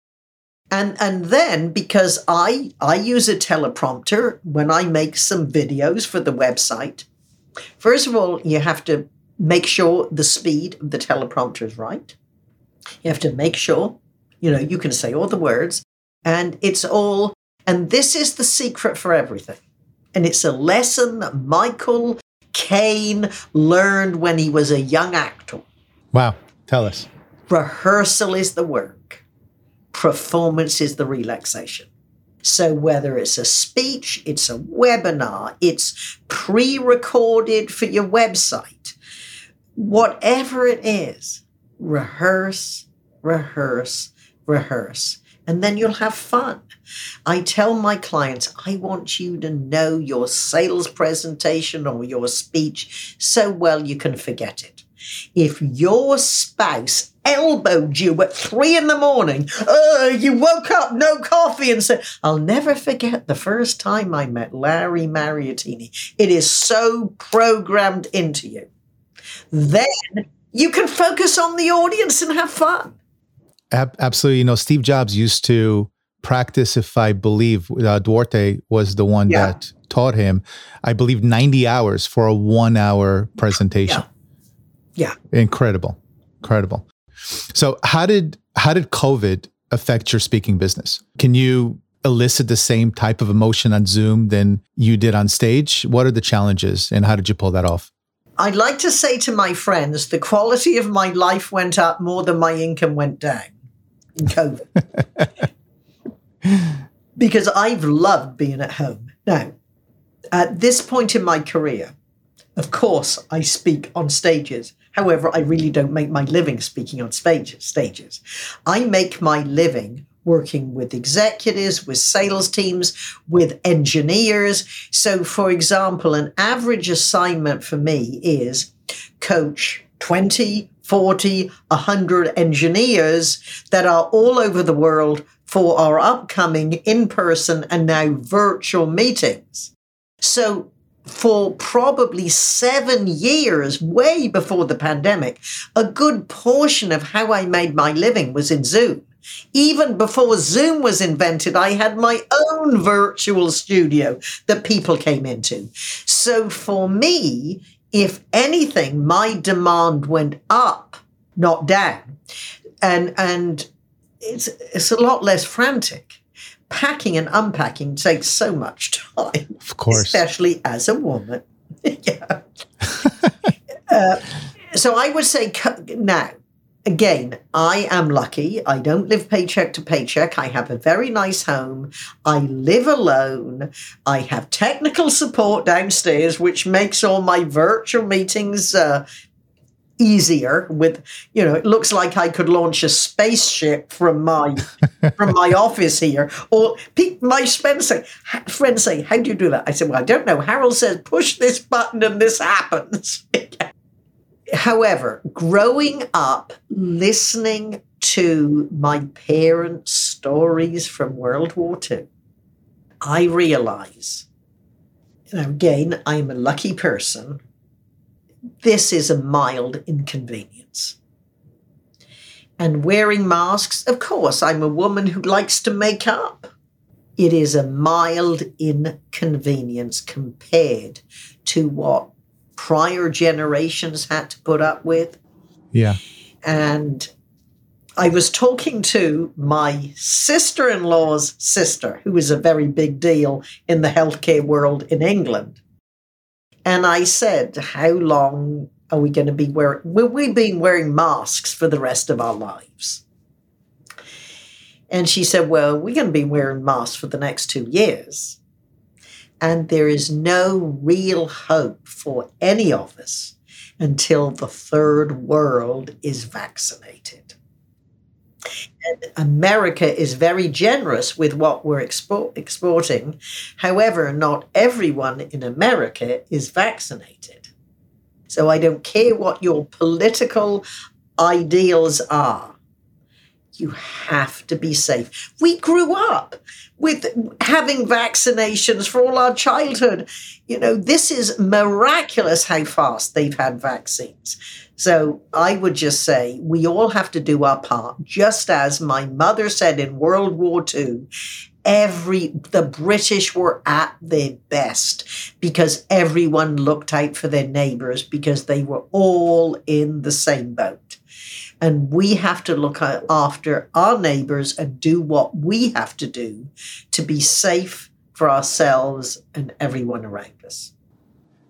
And and then because I I use a teleprompter when I make some videos for the website. First of all, you have to make sure the speed of the teleprompter is right. You have to make sure, you know, you can say all the words and it's all, and this is the secret for everything. And it's a lesson that Michael Caine learned when he was a young actor. Wow. Tell us. Rehearsal is the work, performance is the relaxation. So, whether it's a speech, it's a webinar, it's pre recorded for your website, whatever it is, rehearse, rehearse, rehearse, and then you'll have fun. I tell my clients, I want you to know your sales presentation or your speech so well you can forget it. If your spouse elbowed you at three in the morning, uh, you woke up, no coffee, and said, I'll never forget the first time I met Larry Mariottini. It is so programmed into you then you can focus on the audience and have fun. Ab- absolutely. You know, Steve Jobs used to practice, if I believe uh, Duarte was the one yeah. that taught him, I believe 90 hours for a one hour presentation. Yeah. Yeah. Incredible. Incredible. So how did how did COVID affect your speaking business? Can you elicit the same type of emotion on Zoom than you did on stage? What are the challenges and how did you pull that off? I'd like to say to my friends, the quality of my life went up more than my income went down in COVID. [laughs] because I've loved being at home. Now, at this point in my career, of course, I speak on stages. However, I really don't make my living speaking on stages. Stages. I make my living working with executives, with sales teams, with engineers. So, for example, an average assignment for me is coach 20, 40, 100 engineers that are all over the world for our upcoming in person and now virtual meetings. So, for probably seven years, way before the pandemic, a good portion of how I made my living was in Zoom. Even before Zoom was invented, I had my own virtual studio that people came into. So for me, if anything, my demand went up, not down. And, and it's, it's a lot less frantic. Packing and unpacking takes so much time. Of course. Especially as a woman. [laughs] yeah. uh, so I would say now, again, I am lucky. I don't live paycheck to paycheck. I have a very nice home. I live alone. I have technical support downstairs, which makes all my virtual meetings uh, easier with you know it looks like i could launch a spaceship from my [laughs] from my office here. Or my friends say friends say how do you do that? I said well i don't know. Harold says push this button and this happens. [laughs] However, growing up listening to my parents' stories from World War II, I realize, you know, again, I'm a lucky person. This is a mild inconvenience. And wearing masks, of course, I'm a woman who likes to make up. It is a mild inconvenience compared to what prior generations had to put up with. Yeah. And I was talking to my sister in law's sister, who is a very big deal in the healthcare world in England. And I said, How long are we going to be wearing? Will we be wearing masks for the rest of our lives? And she said, Well, we're going to be wearing masks for the next two years. And there is no real hope for any of us until the third world is vaccinated. And America is very generous with what we're export, exporting. However, not everyone in America is vaccinated. So I don't care what your political ideals are. You have to be safe. We grew up with having vaccinations for all our childhood. You know, this is miraculous how fast they've had vaccines. So I would just say we all have to do our part, just as my mother said in World War II. Every the British were at their best because everyone looked out for their neighbors because they were all in the same boat. And we have to look after our neighbors and do what we have to do to be safe for ourselves and everyone around us.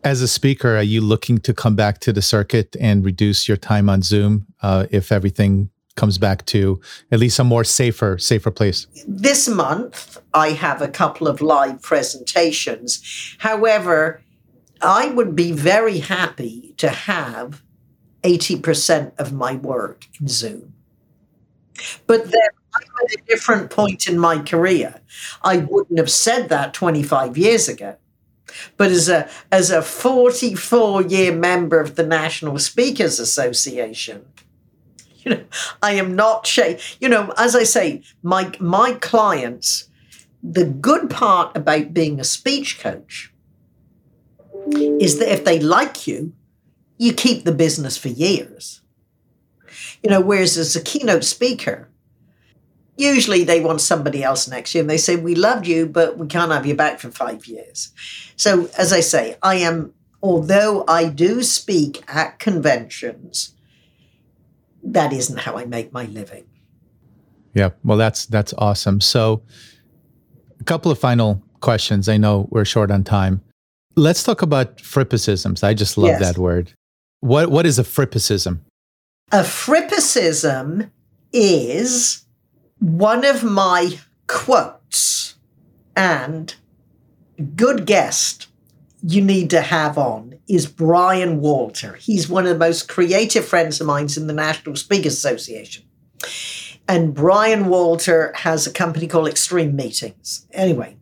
As a speaker, are you looking to come back to the circuit and reduce your time on Zoom uh, if everything comes back to at least a more safer, safer place? This month, I have a couple of live presentations. However, I would be very happy to have 80% of my work in Zoom. But then I'm at a different point in my career. I wouldn't have said that 25 years ago. But as a as a 44 year member of the National Speakers Association, you know, I am not sh- you know, as I say, my my clients, the good part about being a speech coach is that if they like you, you keep the business for years. You know, whereas as a keynote speaker, usually they want somebody else next year and they say, We loved you, but we can't have you back for five years. So, as I say, I am, although I do speak at conventions, that isn't how I make my living. Yeah, well, that's that's awesome. So, a couple of final questions. I know we're short on time. Let's talk about frippicisms. I just love yes. that word. What what is a frippicism? A frippicism is one of my quotes and good guest you need to have on is Brian Walter. He's one of the most creative friends of mine in the National Speakers Association. And Brian Walter has a company called Extreme Meetings. Anyway,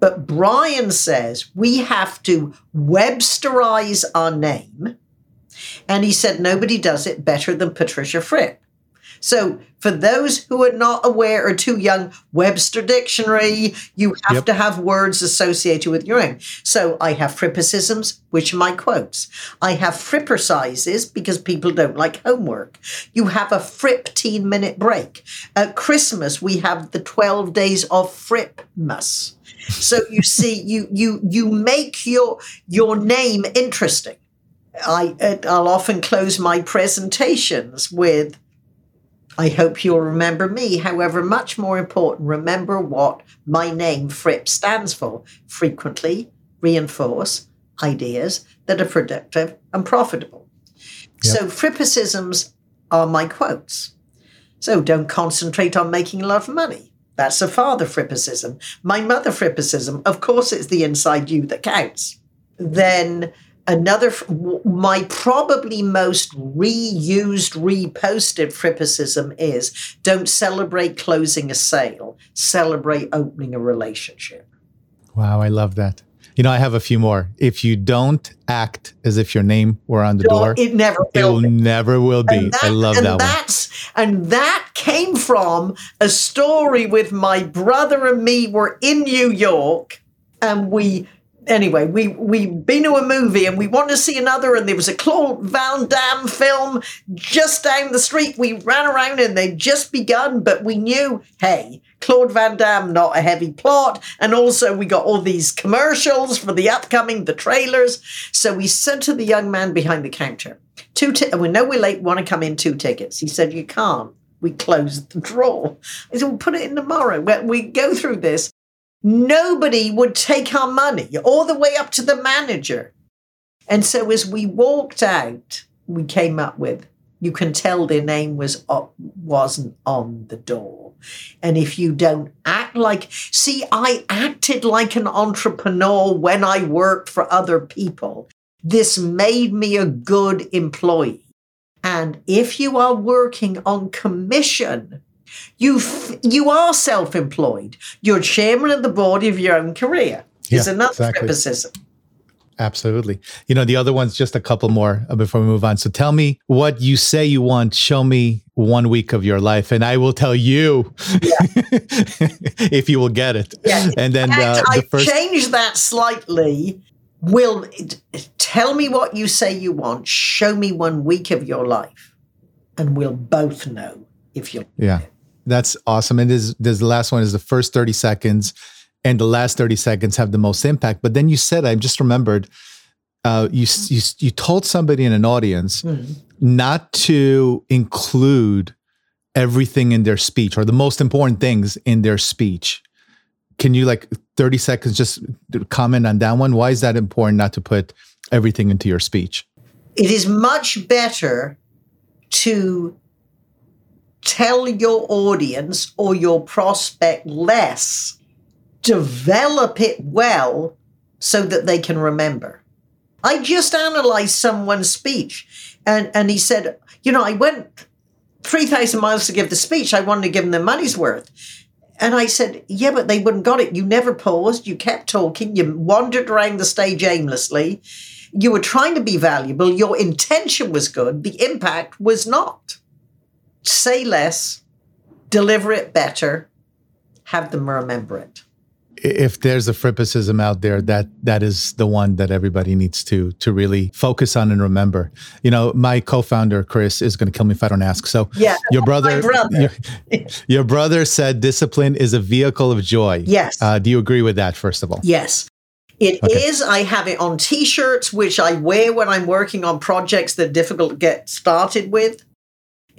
but Brian says we have to Websterize our name and he said, nobody does it better than Patricia Fripp. So, for those who are not aware or too young, Webster Dictionary, you have yep. to have words associated with your name. So, I have frippicisms, which are my quotes. I have frippercizes because people don't like homework. You have a fripteen minute break. At Christmas, we have the 12 days of Fripmas. So you [laughs] see, you you you make your your name interesting. I, I'll often close my presentations with, I hope you'll remember me. However, much more important, remember what my name, Fripp, stands for. Frequently reinforce ideas that are productive and profitable. Yep. So, Frippicisms are my quotes. So, don't concentrate on making a lot of money. That's a father Frippicism. My mother Frippicism, of course, it's the inside you that counts. Then, another my probably most reused reposted frippicism is don't celebrate closing a sale celebrate opening a relationship wow i love that You know, I have a few more. If you don't act as if your name were on the door, it never will will be. never will be. And I love and that one. And that came from a story with my brother and me were in New York and we anyway, we we been to a movie and we wanted to see another, and there was a Claude Van Damme film just down the street. We ran around and they'd just begun, but we knew, hey, Claude Van Damme, not a heavy plot, and also we got all these commercials for the upcoming, the trailers. So we said to the young man behind the counter, two, ti- we know we're late, want to come in two tickets. He said, you can't. We closed the drawer. I said, well, put it in tomorrow. When we go through this, nobody would take our money all the way up to the manager. And so as we walked out, we came up with, you can tell their name was up, wasn't on the door. And if you don't act like, see, I acted like an entrepreneur when I worked for other people. This made me a good employee. And if you are working on commission, you f- you are self-employed. You're chairman of the board of your own career. Is Yeah, another exactly. frippicism. Absolutely. You know, the other one's just a couple more uh, before we move on. So tell me what you say you want. Show me one week of your life, and I will tell you [laughs] if you will get it. Yeah. And then uh, the I first. changed that slightly. Will tell me what you say you want. Show me one week of your life, and we'll both know if you. Yeah, that's awesome. And this, this the last one is the first 30 seconds, and the last 30 seconds have the most impact. But then you said, I just remembered, uh, you, you, you told somebody in an audience Hmm. not to include everything in their speech or the most important things in their speech. Can you like 30 seconds just comment on that one? Why is that important not to put everything into your speech? It is much better to tell your audience or your prospect less, develop it well so that they can remember. I just analyzed someone's speech and, and he said, You know, I went 3,000 miles to give the speech. I wanted to give them their money's worth. And I said, Yeah, but they wouldn't got it. You never paused. You kept talking. You wandered around the stage aimlessly. You were trying to be valuable. Your intention was good. The impact was not. Say less, deliver it better, have them remember it. if there's a frippicism out there, that that is the one that everybody needs to to really focus on and remember. You know, my co-founder Chris is going to kill me if I don't ask. So, Yeah, your brother, brother. Your, your brother said discipline is a vehicle of joy. Yes. Uh, do you agree with that? First of all, Yes. it is. Okay. I have it on t shirts, which I wear when I'm working on projects that are difficult to get started with.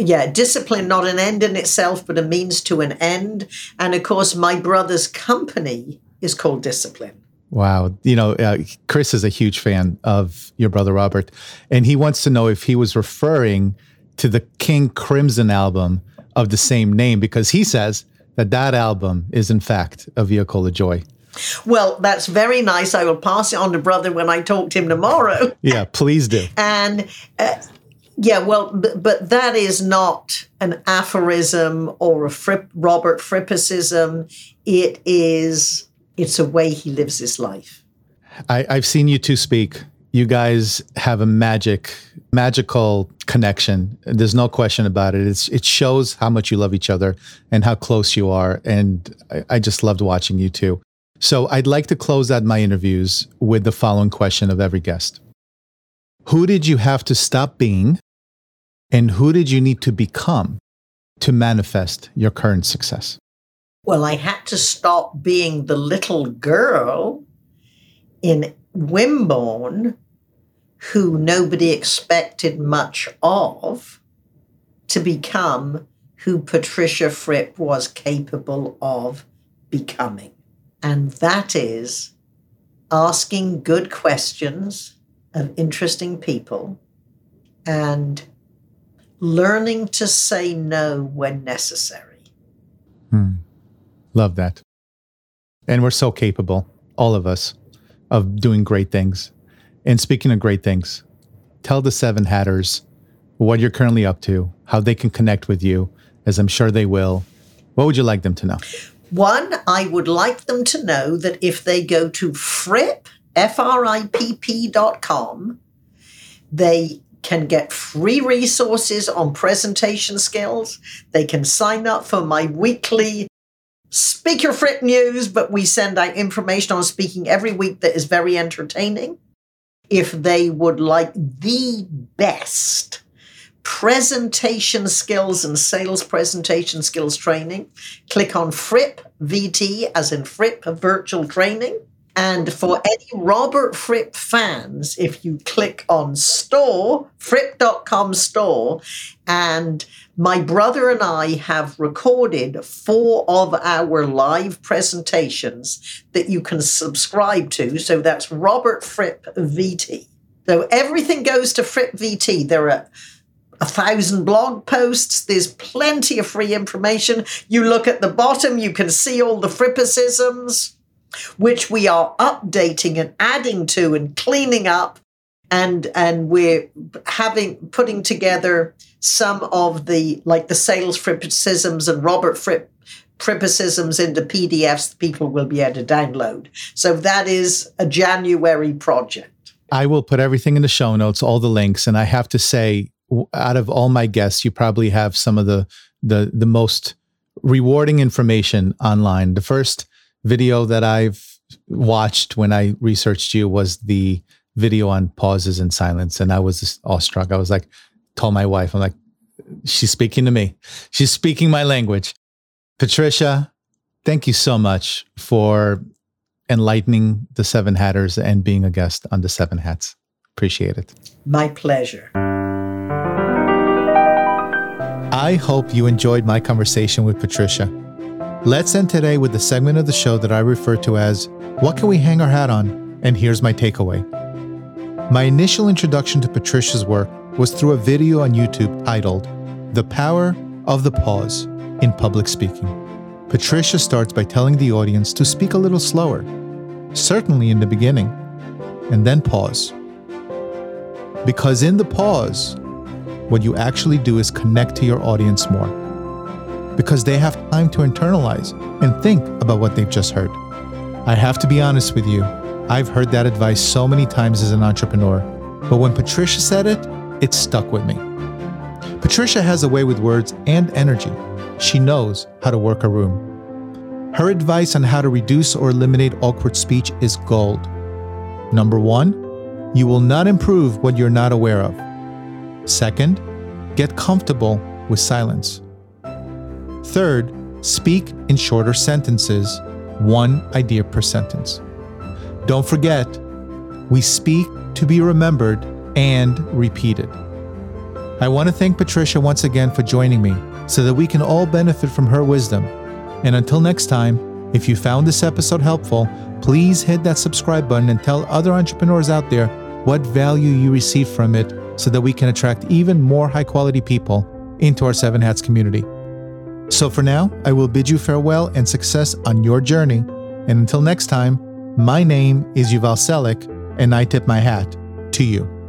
Yeah, discipline, not an end in itself, but a means to an end. And of course, my brother's company is called Discipline. Wow. You know, uh, Chris is a huge fan of your brother Robert, and he wants to know if he was referring to the King Crimson album of the same name because he says that that album is in fact a vehicle of joy. Well, that's very nice. I will pass it on to brother when I talk to him tomorrow. Yeah, please do. [laughs] And uh, yeah, well, but, but that is not an aphorism or a Fripp, Robert Frippicism. It is, it's a way he lives his life. I, I've seen you two speak. You guys have a magic, magical connection. There's no question about it. It's, it shows how much you love each other and how close you are. And I, I just loved watching you two. So I'd like to close out my interviews with the following question of every guest Who did you have to stop being? And who did you need to become to manifest your current success? Well, I had to stop being the little girl in Wimborne who nobody expected much of to become who Patricia Fripp was capable of becoming. And that is asking good questions of interesting people and learning to say no when necessary. Hmm. Love that. And we're so capable, all of us, of doing great things. And speaking of great things, tell the seven hatters what you're currently up to, how they can connect with you, as I'm sure they will. What would you like them to know? One, I would like them to know that if they go to fripp, F-R-I-P-P dot com, they can get free resources on presentation skills. They can sign up for my weekly Speaker Fripp news, but we send out information on speaking every week that is very entertaining. If they would like the best presentation skills and sales presentation skills training, click on FRIPP VT as in Fripp virtual training. And for any Robert Fripp fans, if you click on store, fripp.com store, and my brother and I have recorded four of our live presentations that you can subscribe to. So that's Robert Fripp VT. So everything goes to Fripp VT. There are a thousand blog posts. There's plenty of free information. You look at the bottom, you can see all the frippicisms, which we are updating and adding to and cleaning up. And, and we're having putting together some of the like the sales frippicisms and Robert Fripp frippicisms into PDFs that people will be able to download. So that is a January project. I will put everything in the show notes, all the links. And I have to say, out of all my guests, you probably have some of the the the most rewarding information online. The first video that I've watched when I researched you was the video on pauses and silence, and I was just awestruck. I was like, told my wife, I'm like, she's speaking to me. She's speaking my language. Patricia, thank you so much for enlightening the Seven Hatters and being a guest on the Seven Hats. Appreciate it. My pleasure. I hope you enjoyed my conversation with Patricia. Let's end today with the segment of the show that I refer to as What Can We Hang Our Hat On? And here's my takeaway. My initial introduction to Patricia's work was through a video on YouTube titled The Power of the Pause in Public Speaking. Patricia starts by telling the audience to speak a little slower, certainly in the beginning, and then pause. Because in the pause, what you actually do is connect to your audience more because they have time to internalize and think about what they've just heard. I have to be honest with you, I've heard that advice so many times as an entrepreneur, but when Patricia said it, it stuck with me. Patricia has a way with words and energy. She knows how to work a room. Her advice on how to reduce or eliminate awkward speech is gold. Number one, you will not improve what you're not aware of. Second, get comfortable with silence. Third, speak in shorter sentences, one idea per sentence. Don't forget, we speak to be remembered and repeated. I want to thank Patricia once again for joining me so that we can all benefit from her wisdom. And until next time, if you found this episode helpful, please hit that subscribe button and tell other entrepreneurs out there what value you receive from it so that we can attract even more high quality people into our Seven Hats community. So for now, I will bid you farewell and success on your journey. And until next time, my name is Yuval Selik, and I tip my hat to you.